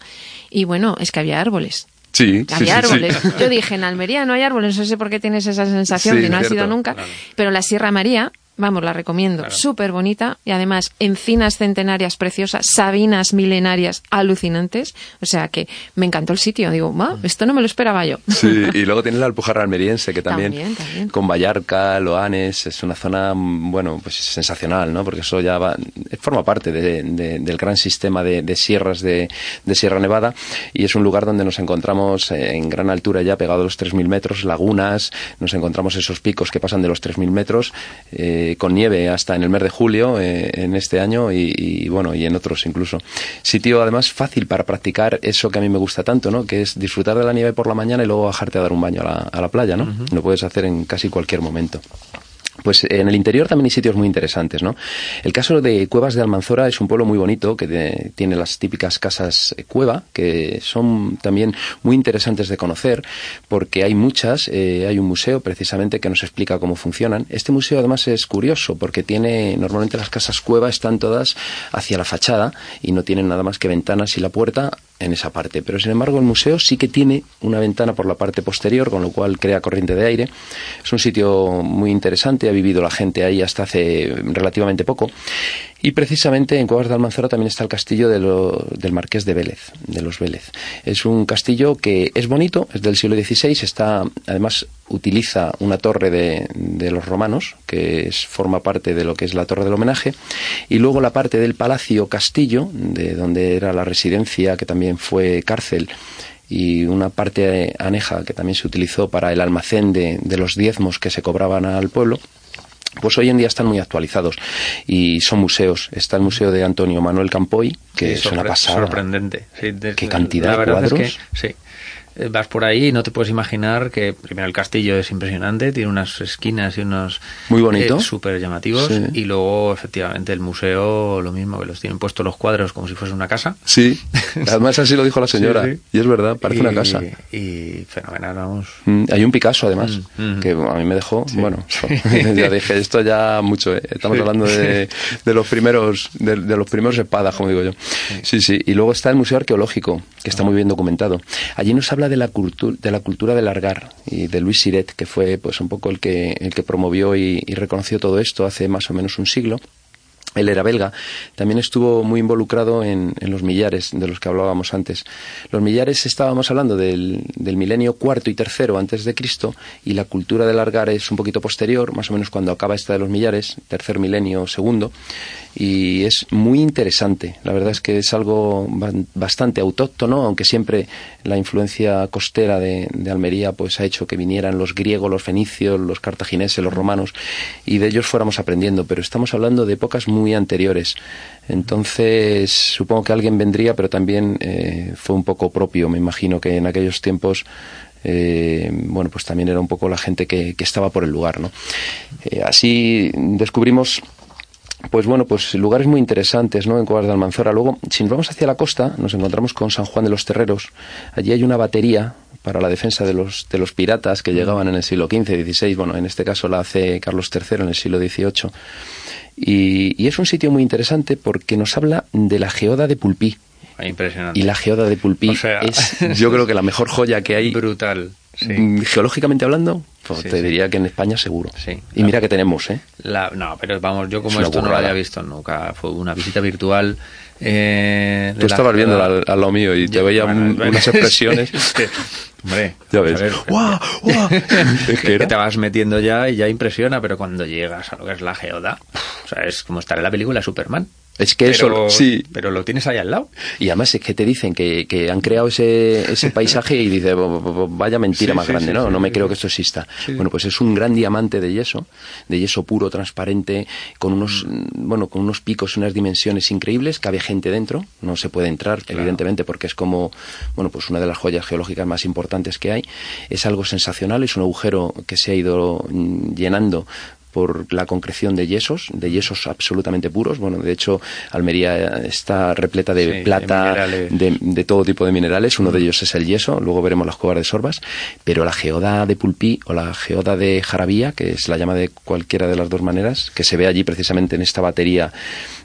y bueno, es que había árboles. Sí, Había árboles. Yo dije, en Almería no hay árboles, no sé por qué tienes esa sensación, que no ha sido nunca, claro. pero la Sierra María, vamos, la recomiendo, súper bonita, y además encinas centenarias preciosas, sabinas milenarias alucinantes, o sea que me encantó el sitio, digo, "Ma, esto no me lo esperaba yo. Sí, y luego tienes la Alpujarra almeriense, que también, También, también. con Vallarca, Loanes, es una zona, mm, bueno, pues sensacional, ¿no? Porque eso ya va, forma parte de- de- del gran sistema de, de sierras de, de Sierra Nevada. Y es un lugar donde nos encontramos eh, en gran altura ya, pegado a los 3.000 metros, lagunas, nos encontramos esos picos que pasan de los 3.000 metros, eh, con nieve hasta en el mes de julio eh, en este año y, y, bueno, y en otros incluso. Sitio además fácil para practicar eso que a mí me gusta tanto, ¿no? Que es disfrutar de la nieve por la mañana y luego bajarte a dar un baño a la, a la playa, ¿no? Lo puedes hacer en casi cualquier momento. Pues en el interior también hay sitios muy interesantes, ¿no? El caso de Cuevas de Almanzora es un pueblo muy bonito que de- tiene las típicas casas eh, cueva, que son también muy interesantes de conocer, porque hay muchas, eh, hay un museo precisamente que nos explica cómo funcionan. Este museo además es curioso porque tiene, normalmente las casas cueva están todas hacia la fachada y no tienen nada más que ventanas y la puerta en esa parte. Pero sin embargo el museo sí que tiene una ventana por la parte posterior, con lo cual crea corriente de aire. Es un sitio muy interesante, ha vivido la gente ahí hasta hace relativamente poco. Y precisamente en Cuevas de Almanzora también está el castillo de del Marqués de Vélez, de los Vélez. Es un castillo que es bonito, es del siglo XVI, está, además utiliza una torre de, los romanos, que forma parte de lo que es la torre del homenaje, y luego la parte del palacio castillo, de donde era la residencia, que también fue cárcel, y una parte aneja que también se utilizó para el almacén de los diezmos que se cobraban al pueblo pues hoy en día están muy actualizados y son museos. Está el museo de Antonio Manuel Campoy, que Sí, es una pasada. Sorprendente. Sí, de- Qué cantidad la de es cuadros. que, sí. Eh, Vas por ahí y no te puedes imaginar que primero el castillo es impresionante, tiene unas esquinas y unos Muy bonito. eh, súper llamativos Sí. y luego efectivamente el museo lo mismo que los tienen puestos los cuadros como si fuese una casa. Sí, además así lo dijo la señora. Sí, sí. Y es verdad, parece Y- una casa. Y fenomenal, vamos. Mm, Hay un Picasso además, Mm, mm. que a mí me dejó, bueno, ya dije, esto ya mucho, ¿eh? estamos hablando de, de los primeros de, de los primeros espadas, como digo yo. Sí, sí, y luego está el Museo Arqueológico, que está muy bien documentado. Allí nos habla de la, de la cultura del Largar y de Luis Siret, que fue pues un poco el que, el que promovió y, reconoció todo esto hace más o menos un siglo. él era belga, también estuvo muy involucrado en, los millares de los que hablábamos antes. Los millares estábamos hablando del, del, milenio cuarto y tercero antes de Cristo y la cultura del Argar es un poquito posterior, más o menos cuando acaba esta de los millares, tercer milenio segundo, y es muy interesante. La verdad es que es algo bastante autóctono, aunque siempre la influencia costera de, Almería pues ha hecho que vinieran los griegos, los fenicios, los cartagineses, los romanos y de ellos fuéramos aprendiendo, pero estamos hablando de épocas muy anteriores. Entonces, supongo que alguien vendría, pero también eh, fue un poco propio. Me imagino que en aquellos tiempos eh, bueno, pues también era un poco la gente que, que estaba por el lugar, ¿no? Eh, así descubrimos pues bueno, pues lugares muy interesantes, ¿no? En Cuevas de Almanzora. Luego, si nos vamos hacia la costa, nos encontramos con San Juan de los Terreros. Allí hay una batería para la defensa de los, de los piratas que llegaban en el siglo XV, XVI. Bueno, en este caso la hace Carlos III en el siglo XVIII. Y, y es un sitio muy interesante porque nos habla de la geoda de Pulpí. Impresionante. Y la geoda de Pulpí O sea, es, yo creo que la mejor joya que hay. Brutal. Sí. Mm, Geológicamente hablando, pues Sí, te diría que en España seguro. Sí. Y mira que tenemos, ¿eh? La- no, pero vamos, yo como esto no lo había visto nunca. Fue una visita virtual. Eh, Tú estabas viendo al, al lado mío y te veía bueno, un- bueno, unas expresiones. Hombre, Ya a ves. ver, ¡Guau! ¡Guau! Es que te vas metiendo ya y ya impresiona, pero cuando llegas a lo que es la geoda, o sea, es como estar en la película Superman. Es que Pero- eso, sí. Pero lo tienes ahí al lado. Y además es que te dicen que, que han creado ese, ese paisaje y dices, "Bo- bo- bo- vaya mentira Sí, más sí, grande, sí, ¿no? no me creo que esto exista. Bueno, pues es un gran diamante de yeso, de yeso puro, transparente, con unos, Mm. bueno, con unos picos, unas dimensiones increíbles, cabe gente dentro, no se puede entrar, evidentemente, porque es como, bueno, pues una de las joyas geológicas más importantes que hay. Es algo sensacional, es un agujero que se ha ido mm, llenando por la concreción de yesos, de yesos absolutamente puros. Bueno, de hecho, Almería está repleta de Sí, plata, de, de todo tipo de minerales. Uno de ellos es el yeso, luego veremos las cuevas de Sorbas. Pero la geoda de Pulpí o la geoda de Jarabía, que es la llama de cualquiera de las dos maneras, que se ve allí precisamente en esta batería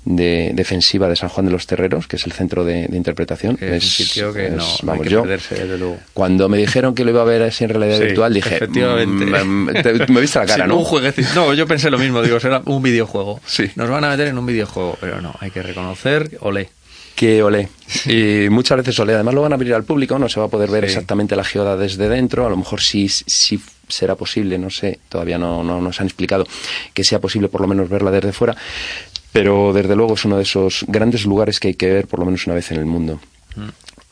de, defensiva de San Juan de los Terreros, que es el centro de, de interpretación. Que es, un sitio que es- no, hay vamos, yo, perderse, desde luego. cuando me dijeron que lo iba a ver así en realidad Sí, virtual, dije, efectivamente. "Mm, te- me viste la cara, Sí, ¿no? Un jueguecito. No, yo pensé lo mismo, digo, será un videojuego. Sí. Nos van a meter en un videojuego, pero no, hay que reconocer, olé. que olé. Y muchas veces olé. Además lo van a abrir al público, no se va a poder ver Sí. exactamente la geoda desde dentro. A lo mejor sí, sí será posible, no sé, todavía no, no nos han explicado que sea posible por lo menos verla desde fuera. Pero desde luego es uno de esos grandes lugares que hay que ver por lo menos una vez en el mundo.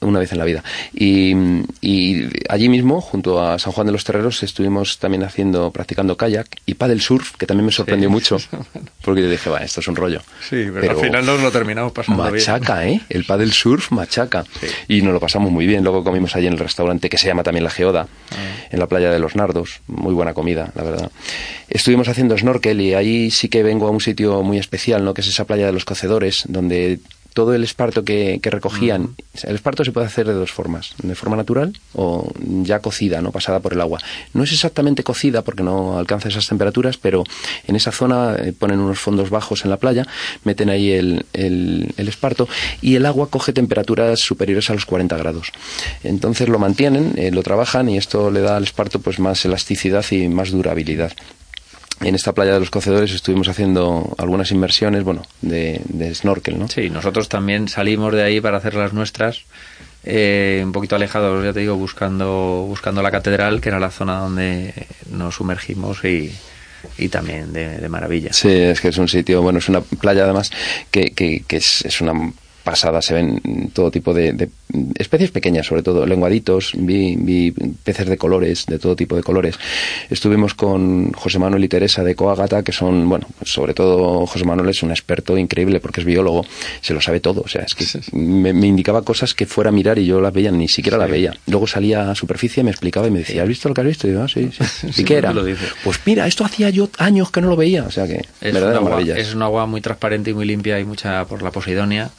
Una vez en la vida. Y, y allí mismo, junto a San Juan de los Terreros, estuvimos también haciendo, practicando kayak y paddle surf, que también me sorprendió Sí. mucho. Porque yo dije, va, esto es un rollo. Sí, pero, al final nos lo terminamos pasando bien. Machaca, ¿eh? El paddle surf machaca. Y nos lo pasamos muy bien. Luego comimos allí en el restaurante que se llama también La Geoda, en la playa de los Nardos. Muy buena comida, la verdad. Estuvimos haciendo snorkel y ahí sí que vengo a un sitio muy especial, ¿no? Que es esa playa de los Cocedores, donde todo el esparto que, que recogían, el esparto se puede hacer de dos formas, de forma natural o ya cocida, no pasada por el agua. No es exactamente cocida porque no alcanza esas temperaturas, pero en esa zona eh, ponen unos fondos bajos en la playa, meten ahí el, el- el esparto y el agua coge temperaturas superiores a los 40 grados. Entonces lo mantienen, eh, lo trabajan y esto le da al esparto pues más elasticidad y más durabilidad. En esta playa de los cocedores estuvimos haciendo algunas inmersiones, bueno, de, de snorkel, ¿no? Sí, nosotros también salimos de ahí para hacer las nuestras, eh, un poquito alejados, ya te digo, buscando, buscando la catedral, que era la zona donde nos sumergimos y, y también de, de maravilla. Sí, es que es un sitio, bueno, es una playa además que, que, que es, es una pasada, se ven todo tipo de, de especies pequeñas, sobre todo lenguaditos, vi, vi peces de colores, de todo tipo de colores. Estuvimos con José Manuel y Teresa de Coagata, que son, bueno, sobre todo José Manuel es un experto increíble porque es biólogo, se lo sabe todo, o sea, es que me, me indicaba cosas que fuera a mirar y yo las veía, ni siquiera las veía. Luego salía a superficie, me explicaba y me decía, ¿has visto lo que has visto? Y yo, ah, sí, sí. ¿Y Sí, qué era? lo. Pues mira, esto hacía yo años que no lo veía, o sea que, Es un, verdadera agua, maravilla. es un agua muy transparente y muy limpia y mucha por la Posidonia.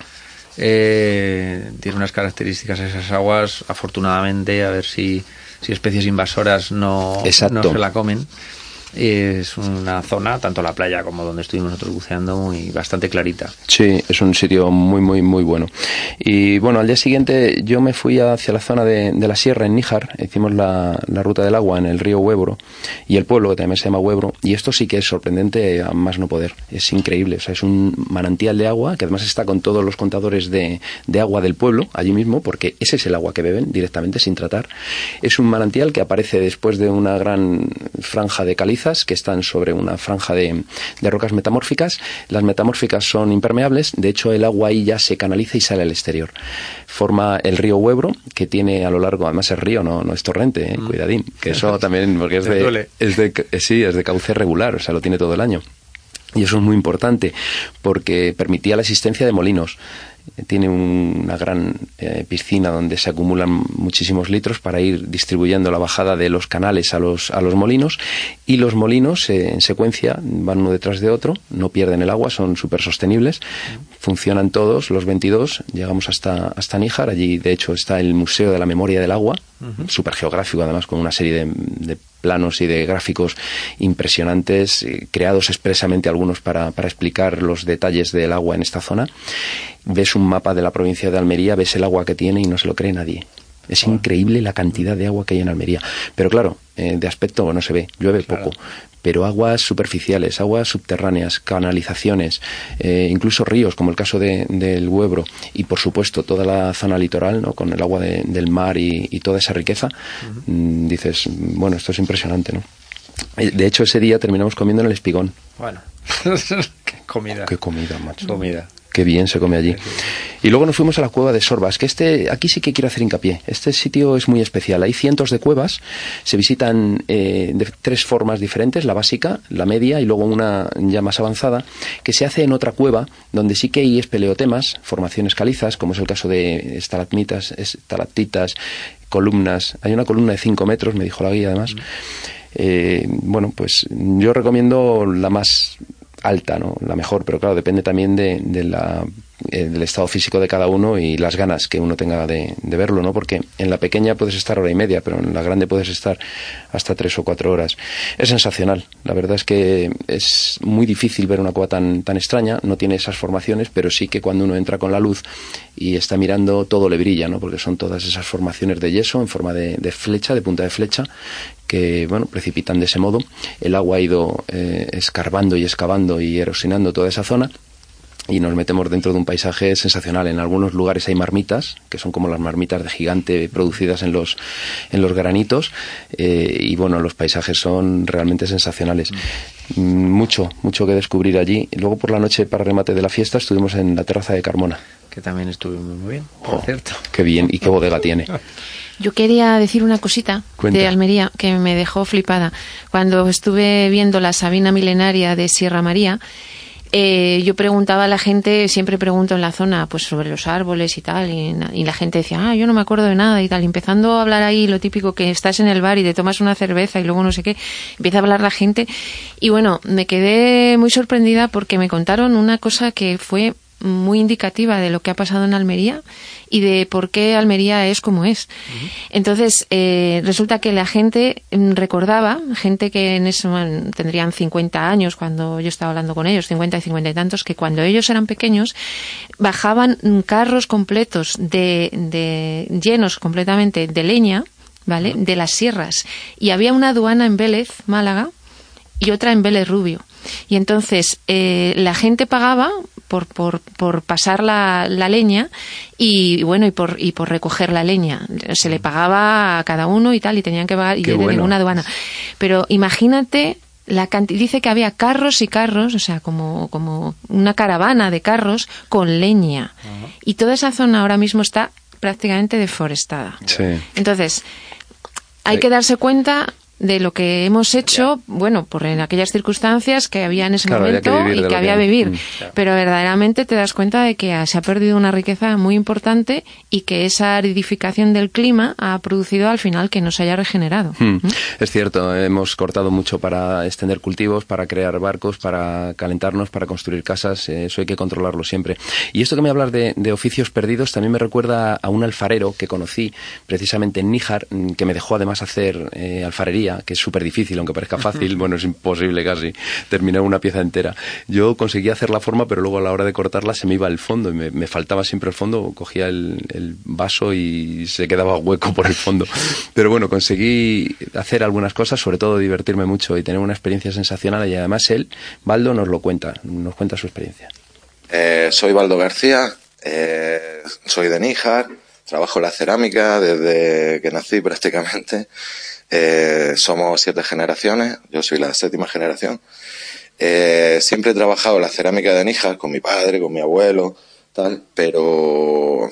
Eh, tiene unas características esas aguas, afortunadamente, a ver si, si especies invasoras no, no se la comen. Es una zona, tanto la playa como donde estuvimos nosotros buceando, muy bastante clarita. Sí, es un sitio muy, muy, muy bueno. Y bueno, al día siguiente yo me fui hacia la zona de, de la sierra en Níjar, hicimos la, la ruta del agua en el río Huebro y el pueblo que también se llama Huebro. Y esto sí que es sorprendente a más no poder. Es increíble. O sea, es un manantial de agua que además está con todos los contadores de, de agua del pueblo allí mismo, porque ese es el agua que beben directamente sin tratar. Es un manantial que aparece después de una gran franja de calizas que están sobre una franja de, de rocas metamórficas. Las metamórficas son impermeables, de hecho el agua ahí ya se canaliza y sale al exterior. Forma el río Huebro, que tiene a lo largo, además es río, no, no es torrente, eh, cuidadín, que eso también, porque es de, es de, eh, sí, es de cauce regular, o sea, lo tiene todo el año. Y eso es muy importante porque permitía la existencia de molinos. Tiene un- una gran eh, piscina donde se acumulan muchísimos litros para ir distribuyendo la bajada de los canales a los, a los molinos. Y los molinos eh, en secuencia van uno detrás de otro, no pierden el agua, son súper sostenibles. Funcionan todos, los 22. Llegamos hasta, hasta Níjar. Allí, de hecho, está el Museo de la Memoria del Agua, súper geográfico, además, con una serie de, de planos y de gráficos impresionantes, eh, creados expresamente algunos para, para explicar los detalles del agua en esta zona. Ves un mapa de la provincia de Almería, ves el agua que tiene y no se lo cree nadie. Es increíble la cantidad de agua que hay en Almería. Pero claro, eh, de aspecto no se ve, llueve poco. Pero aguas superficiales, aguas subterráneas, canalizaciones, eh, incluso ríos, como el caso de- del Huebro, y por supuesto toda la zona litoral, ¿no? con el agua de- del mar y, y toda esa riqueza, mm, dices, bueno, esto es impresionante, ¿no? Eh, De hecho, ese día terminamos comiendo en el espigón. Bueno, qué comida. Qué comida, macho. Comida. Qué bien se come allí. Y luego nos fuimos a la cueva de Sorbas, que este, aquí sí que quiero hacer hincapié. Este sitio es muy especial. Hay cientos de cuevas, se visitan eh, de tres formas diferentes, la básica, la media y luego una ya más avanzada, que se hace en otra cueva, donde sí que hay espeleotemas, formaciones calizas, como es el caso de estalagmitas, estalactitas, columnas. Hay una columna de 5 metros, me dijo la guía además. Eh, bueno, pues yo recomiendo la más alta, ¿no? La mejor, pero claro, depende también de, de la, del estado físico de cada uno y las ganas que uno tenga de, verlo, ¿no? Porque en la pequeña puedes estar hora y media, pero en la grande puedes estar hasta tres o cuatro horas. Es sensacional. La verdad es que es muy difícil ver una cueva tan, tan extraña. No tiene esas formaciones, pero sí que cuando uno entra con la luz y está mirando, todo le brilla, ¿no? Porque son todas esas formaciones de yeso en forma de, de flecha, de punta de flecha, que bueno precipitan de ese modo. El agua ha ido eh, escarbando y excavando y erosionando toda esa zona y nos metemos dentro de un paisaje sensacional. En algunos lugares hay marmitas, que son como las marmitas de gigante producidas en los, en los granitos, eh, y bueno, los paisajes son realmente sensacionales. Mm, Mucho, mucho que descubrir allí. Y luego por la noche, para remate de la fiesta, estuvimos en la terraza de Carmona. Que también estuvimos muy bien, por cierto. Qué bien, y qué bodega tiene. Yo quería decir una cosita Cuenta. de Almería que me dejó flipada. Cuando estuve viendo la Sabina milenaria de Sierra María, eh, yo preguntaba a la gente, siempre pregunto en la zona, pues sobre los árboles y tal, y, la gente decía, ah, yo no me acuerdo de nada y tal. Y empezando a hablar ahí lo típico que estás en el bar y te tomas una cerveza y luego no sé qué, empieza a hablar la gente. Y bueno, me quedé muy sorprendida porque me contaron una cosa que fue muy indicativa de lo que ha pasado en Almería y de por qué Almería es como es. Entonces, eh, resulta que la gente recordaba, gente que en eso mm, tendrían 50 años cuando yo estaba hablando con ellos, 50 y 50 y tantos, que cuando ellos eran pequeños bajaban carros completos de, de llenos completamente de leña, ¿vale? De las sierras. Y había una aduana en Vélez, Málaga, y otra en Vélez Rubio. Y entonces eh, la gente pagaba por, por, por pasar la, la leña y bueno y por y por recoger la leña. Se le pagaba a cada uno y tal y tenían que pagar y Qué de bueno. ninguna aduana. Pero imagínate la canti- dice que había carros y carros o sea como como una caravana de carros con leña. Y toda esa zona ahora mismo está prácticamente deforestada. Sí. entonces, hay que darse cuenta de lo que hemos hecho, bueno, por en aquellas circunstancias que había en ese Claro, que momento y que que había hay. vivir. Mm, claro. Pero verdaderamente te das cuenta de que se ha perdido una riqueza muy importante y que esa aridificación del clima ha producido al final que no se haya regenerado. Hmm, Es cierto, hemos cortado mucho para extender cultivos, para crear barcos, para calentarnos, para construir casas, eh, eso hay que controlarlo siempre. Y esto que me hablas de, de oficios perdidos también me recuerda a un alfarero que conocí precisamente en Níjar, mm, que me dejó además hacer eh, alfarería que es súper difícil, aunque parezca fácil, bueno, es imposible casi terminar una pieza entera. Yo conseguía hacer la forma, pero luego a la hora de cortarla se me iba el fondo y me, me faltaba siempre el fondo, cogía el, el vaso y se quedaba hueco por el fondo. Pero bueno, conseguí hacer algunas cosas, sobre todo divertirme mucho y tener una experiencia sensacional y además él, Baldo, nos lo cuenta, nos cuenta su experiencia. Eh, soy Baldo García, eh, soy de Níjar, trabajo en la cerámica desde que nací prácticamente. Eh, somos siete generaciones, yo soy la séptima generación. Eh, siempre he trabajado la cerámica de Níjar con mi padre, con mi abuelo, tal, pero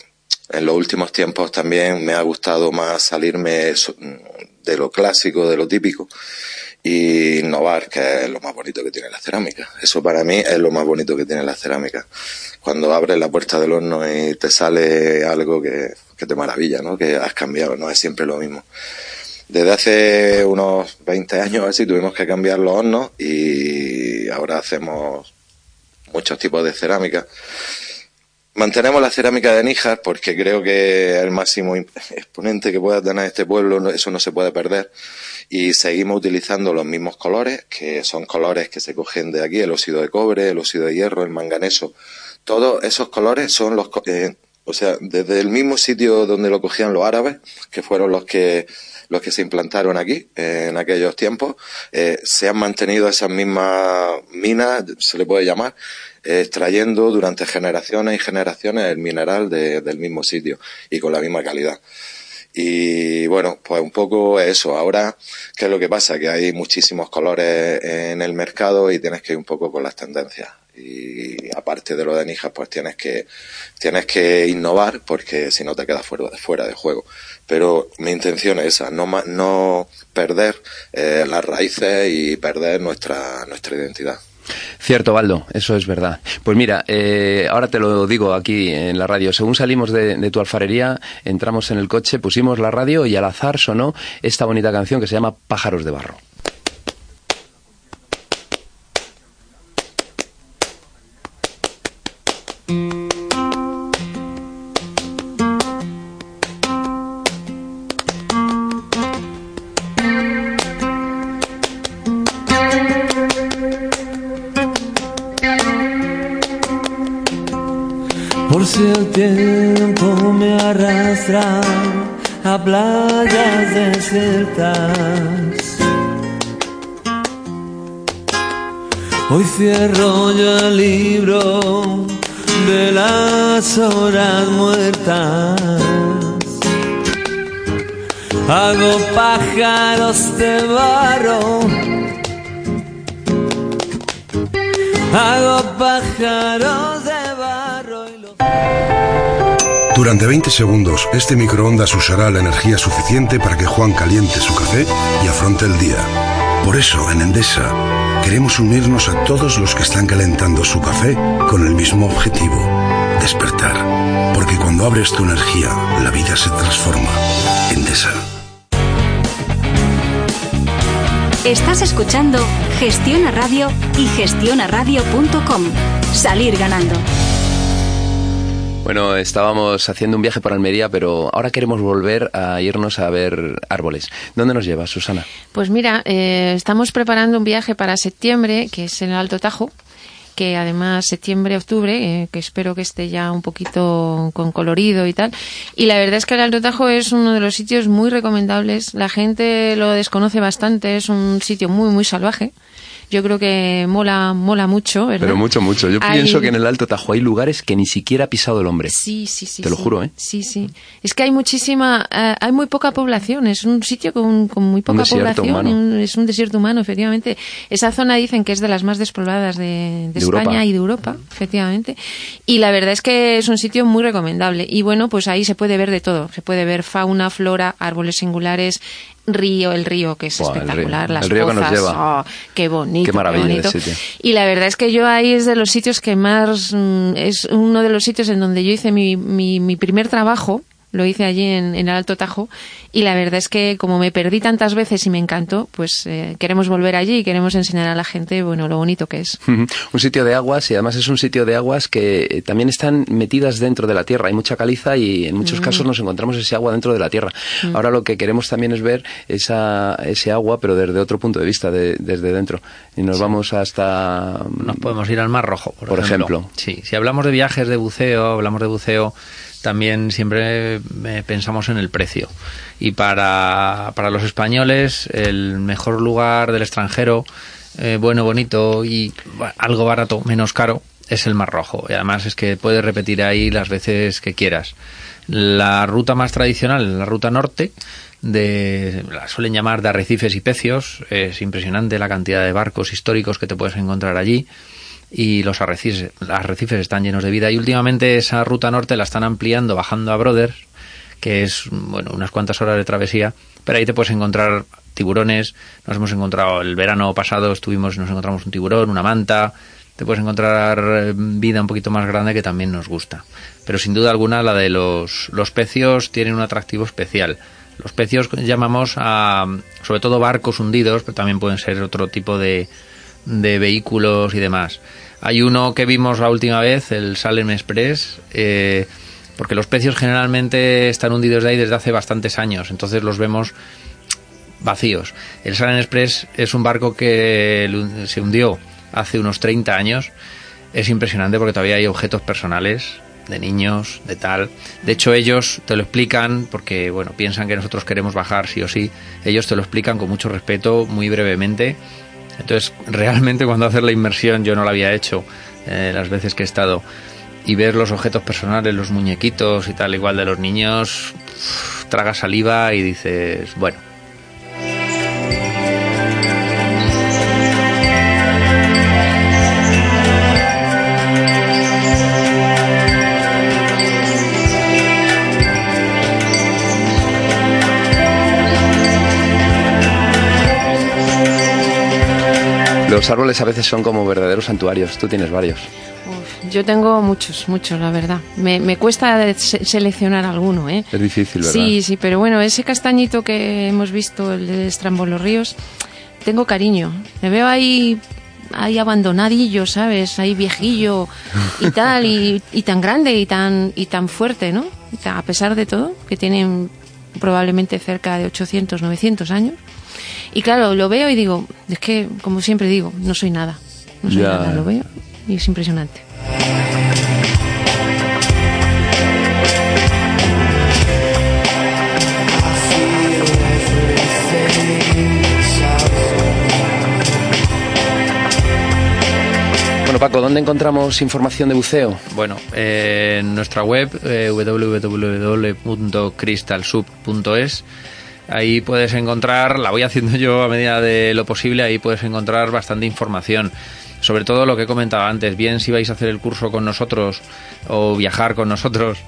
en los últimos tiempos también me ha gustado más salirme de lo clásico, de lo típico y innovar, que es lo más bonito que tiene la cerámica. Eso para mí es lo más bonito que tiene la cerámica. Cuando abres la puerta del horno y te sale algo que, que te maravilla, ¿no? Que has cambiado, no es siempre lo mismo. Desde hace unos 20 años así tuvimos que cambiar los hornos y ahora hacemos muchos tipos de cerámica. Mantenemos la cerámica de Níjar porque creo que el máximo exponente que pueda tener este pueblo, eso no se puede perder. Y seguimos utilizando los mismos colores, que son colores que se cogen de aquí, el óxido de cobre, el óxido de hierro, el manganeso. Todos esos colores son los, eh, o sea, desde el mismo sitio donde lo cogían los árabes, que fueron los que los que se implantaron aquí en aquellos tiempos, eh, se han mantenido esas mismas minas, se le puede llamar, eh, extrayendo durante generaciones y generaciones el mineral de- del mismo sitio y con la misma calidad. Y bueno, pues un poco eso. Ahora, ¿qué es lo que pasa? Que hay muchísimos colores en el mercado y tienes que ir un poco con las tendencias. Y aparte de lo de Nijas, pues tienes que, tienes que innovar porque si no te quedas fuera, fuera de juego. Pero mi intención es esa, no, no perder eh, las raíces y perder nuestra, nuestra identidad. Cierto, Baldo, eso es verdad. Pues mira, eh, ahora te lo digo aquí en la radio. Según salimos de, de tu alfarería, entramos en el coche, pusimos la radio y al azar sonó esta bonita canción que se llama Pájaros de Barro. Tiempo me arrastra a playas desiertas. Hoy cierro yo el libro de las horas muertas. Hago pájaros de barro. Hago pájaros de barro. Durante 20 segundos, este microondas usará la energía suficiente para que Juan caliente su café y afronte el día. Por eso, en Endesa, queremos unirnos a todos los que están calentando su café con el mismo objetivo, despertar. Porque cuando abres tu energía, la vida se transforma. Endesa. Estás escuchando Gestiona Radio y gestionaradio.com. Salir ganando. Bueno, estábamos haciendo un viaje por Almería, pero ahora queremos volver a irnos a ver árboles. ¿Dónde nos llevas, Susana? Pues mira, eh, estamos preparando un viaje para septiembre, que es en el Alto Tajo, que además septiembre-octubre, eh, que espero que esté ya un poquito con colorido y tal. Y la verdad es que el Alto Tajo es uno de los sitios muy recomendables. La gente lo desconoce bastante, es un sitio muy, muy salvaje. Yo creo que mola, mola mucho, ¿verdad? Pero mucho, mucho. Yo Hay- pienso que en el Alto Tajo hay lugares que ni siquiera ha pisado el hombre. Sí, sí, sí. Te lo juro, ¿eh? Sí, sí. Es que hay muchísima, eh, hay muy poca población. Es un sitio con, con muy poca población. un- es un desierto humano, efectivamente. Esa zona dicen que es de las más despobladas de, de De España Europa. y de Europa, efectivamente. Y la verdad es que es un sitio muy recomendable. Y bueno, pues ahí se puede ver de todo. Se puede ver fauna, flora, árboles singulares, río, el río que es el espectacular, las El río que nos pozas, lleva. oh, qué bonito, Qué maravilla bonito. sitio. Y la verdad es que yo ahí es de los sitios que más, mm, es uno de los sitios en donde yo hice mi, mi, mi primer trabajo lo hice allí en, en el Alto Tajo y la verdad es que como me perdí tantas veces y me encantó, pues eh, queremos volver allí y queremos enseñar a la gente, bueno, lo bonito que es. Un sitio de aguas y además es un sitio de aguas que eh, también están metidas dentro de la tierra. Hay mucha caliza y en muchos Mm. casos nos encontramos ese agua dentro de la tierra. Mm. Ahora lo que queremos también es ver esa, ese agua, pero desde otro punto de vista, de- desde dentro. Y nos vamos hasta... Nos podemos ir al Mar Rojo, por, Por ejemplo. Sí, si hablamos de viajes de buceo, hablamos de buceo, también siempre eh, pensamos en el precio. Y para, para los españoles, el mejor lugar del extranjero, eh, bueno, bonito y algo barato, menos caro, es el Mar Rojo. Y además es que puedes repetir ahí las veces que quieras. La ruta más tradicional, la ruta norte, de, la suelen llamar de arrecifes y pecios. Es impresionante la cantidad de barcos históricos que te puedes encontrar allí y los arrecifes, arrecifes están llenos de vida. Y últimamente esa ruta norte la están ampliando bajando a Brothers, que es bueno unas cuantas horas de travesía, pero ahí te puedes encontrar tiburones. Nos hemos encontrado el verano pasado, estuvimos, nos encontramos un tiburón, una manta. Te puedes encontrar eh, vida un poquito más grande que también nos gusta. Pero sin duda alguna la de los, los pecios tiene un atractivo especial. Los pecios llamamos a, sobre todo barcos hundidos, pero también pueden ser otro tipo de, de vehículos y demás. Hay uno que vimos la última vez, el Salem Express, eh, porque los pecios generalmente están hundidos de ahí desde hace bastantes años, entonces los vemos vacíos. El Salem Express es un barco que se hundió hace unos 30 años. Es impresionante porque todavía hay objetos personales de niños, de tal. De hecho, ellos te lo explican porque, bueno, piensan que nosotros queremos bajar sí o sí. Ellos te lo explican con mucho respeto, muy brevemente. Entonces, realmente cuando haces la inmersión, yo no la había hecho eh, las veces que he estado, y ver los objetos personales, los muñequitos y tal, igual de los niños, traga saliva y dices, bueno, Los árboles a veces son como verdaderos santuarios. Tú tienes varios. Uf, yo tengo muchos, muchos, la verdad. Me, me cuesta se- seleccionar alguno, ¿eh? Es difícil, ¿verdad? Sí, sí, pero bueno, ese castañito que hemos visto, el de Estrambolos Ríos, tengo cariño. Me veo ahí, ahí abandonadillo, ¿sabes? Ahí viejillo y tal, y, y tan grande y tan, y tan fuerte, ¿no? A pesar de todo, que tienen probablemente cerca de 800, 900 años. Y claro, lo veo y digo, es que, como siempre digo, no soy nada. No soy nada, lo veo y es impresionante. Bueno, Paco, ¿dónde encontramos información de buceo? Bueno, eh, en nuestra web eh, www.crystalsub.es ahí puedes encontrar, la voy haciendo yo a medida de lo posible, ahí puedes encontrar bastante información. Sobre todo lo que he comentado antes, bien si vais a hacer el curso con nosotros o viajar con nosotros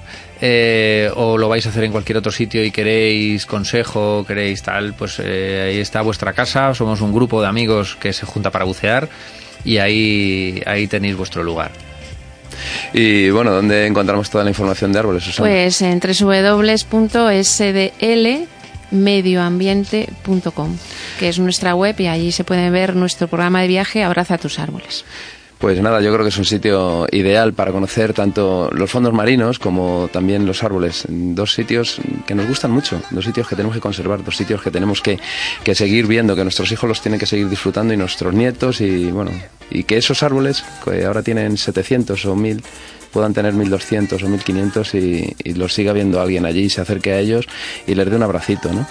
eh, o lo vais a hacer en cualquier otro sitio y queréis consejo, queréis tal, pues eh, ahí está vuestra casa, somos un grupo de amigos que se junta para bucear y ahí, ahí tenéis vuestro lugar. Y bueno, ¿dónde encontramos toda la información de árboles, Susana? Pues en www.sdlmedioambiente.com, que es nuestra web y allí se puede ver nuestro programa de viaje Abraza tus árboles. Pues nada, yo creo que es un sitio ideal para conocer tanto los fondos marinos como también los árboles. Dos sitios que nos gustan mucho, dos sitios que tenemos que conservar, dos sitios que tenemos que, que seguir viendo, que nuestros hijos los tienen que seguir disfrutando y nuestros nietos y bueno, y que esos árboles que ahora tienen 700 o 1000 puedan tener 1200 o 1500 y, y los siga viendo alguien allí, se acerque a ellos y les dé un abracito, ¿no?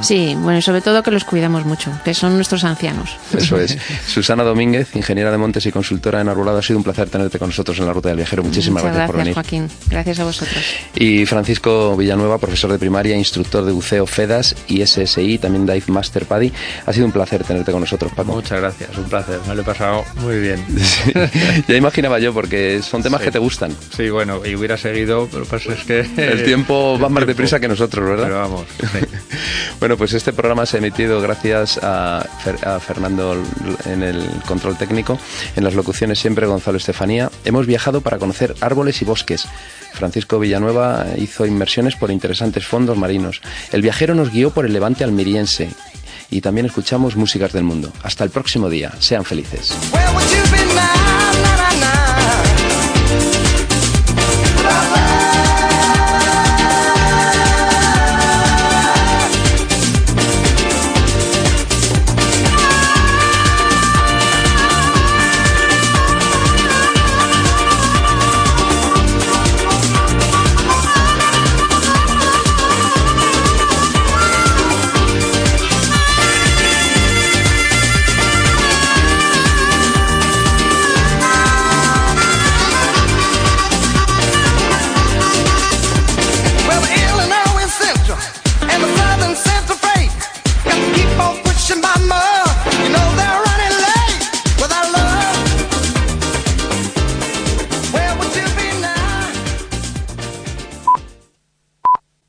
Sí, bueno, y sobre todo que los cuidamos mucho, que son nuestros ancianos. Eso es. Susana Domínguez, ingeniera de montes y consultora en Arbolado, ha sido un placer tenerte con nosotros en la Ruta del Viajero. Muchísimas Muchas gracias, por venir. Joaquín. Gracias a vosotros. Y Francisco Villanueva, profesor de primaria, instructor de buceo FEDAS y SSI, también Dive Master Paddy. Ha sido un placer tenerte con nosotros, Paco. Muchas gracias, un placer, me lo he pasado muy bien. ya imaginaba yo, porque son temas Sí. que te gustan. Sí, bueno, y hubiera seguido, pero pues es que... El tiempo va más deprisa que nosotros, ¿verdad? Pero vamos, sí. Bueno, pues este programa se ha emitido gracias a, Fer- a Fernando en el control técnico. En las locuciones siempre Gonzalo Estefanía. Hemos viajado para conocer árboles y bosques. Francisco Villanueva hizo inmersiones por interesantes fondos marinos. El viajero nos guió por el levante almeriense y también escuchamos músicas del mundo. Hasta el próximo día. Sean felices.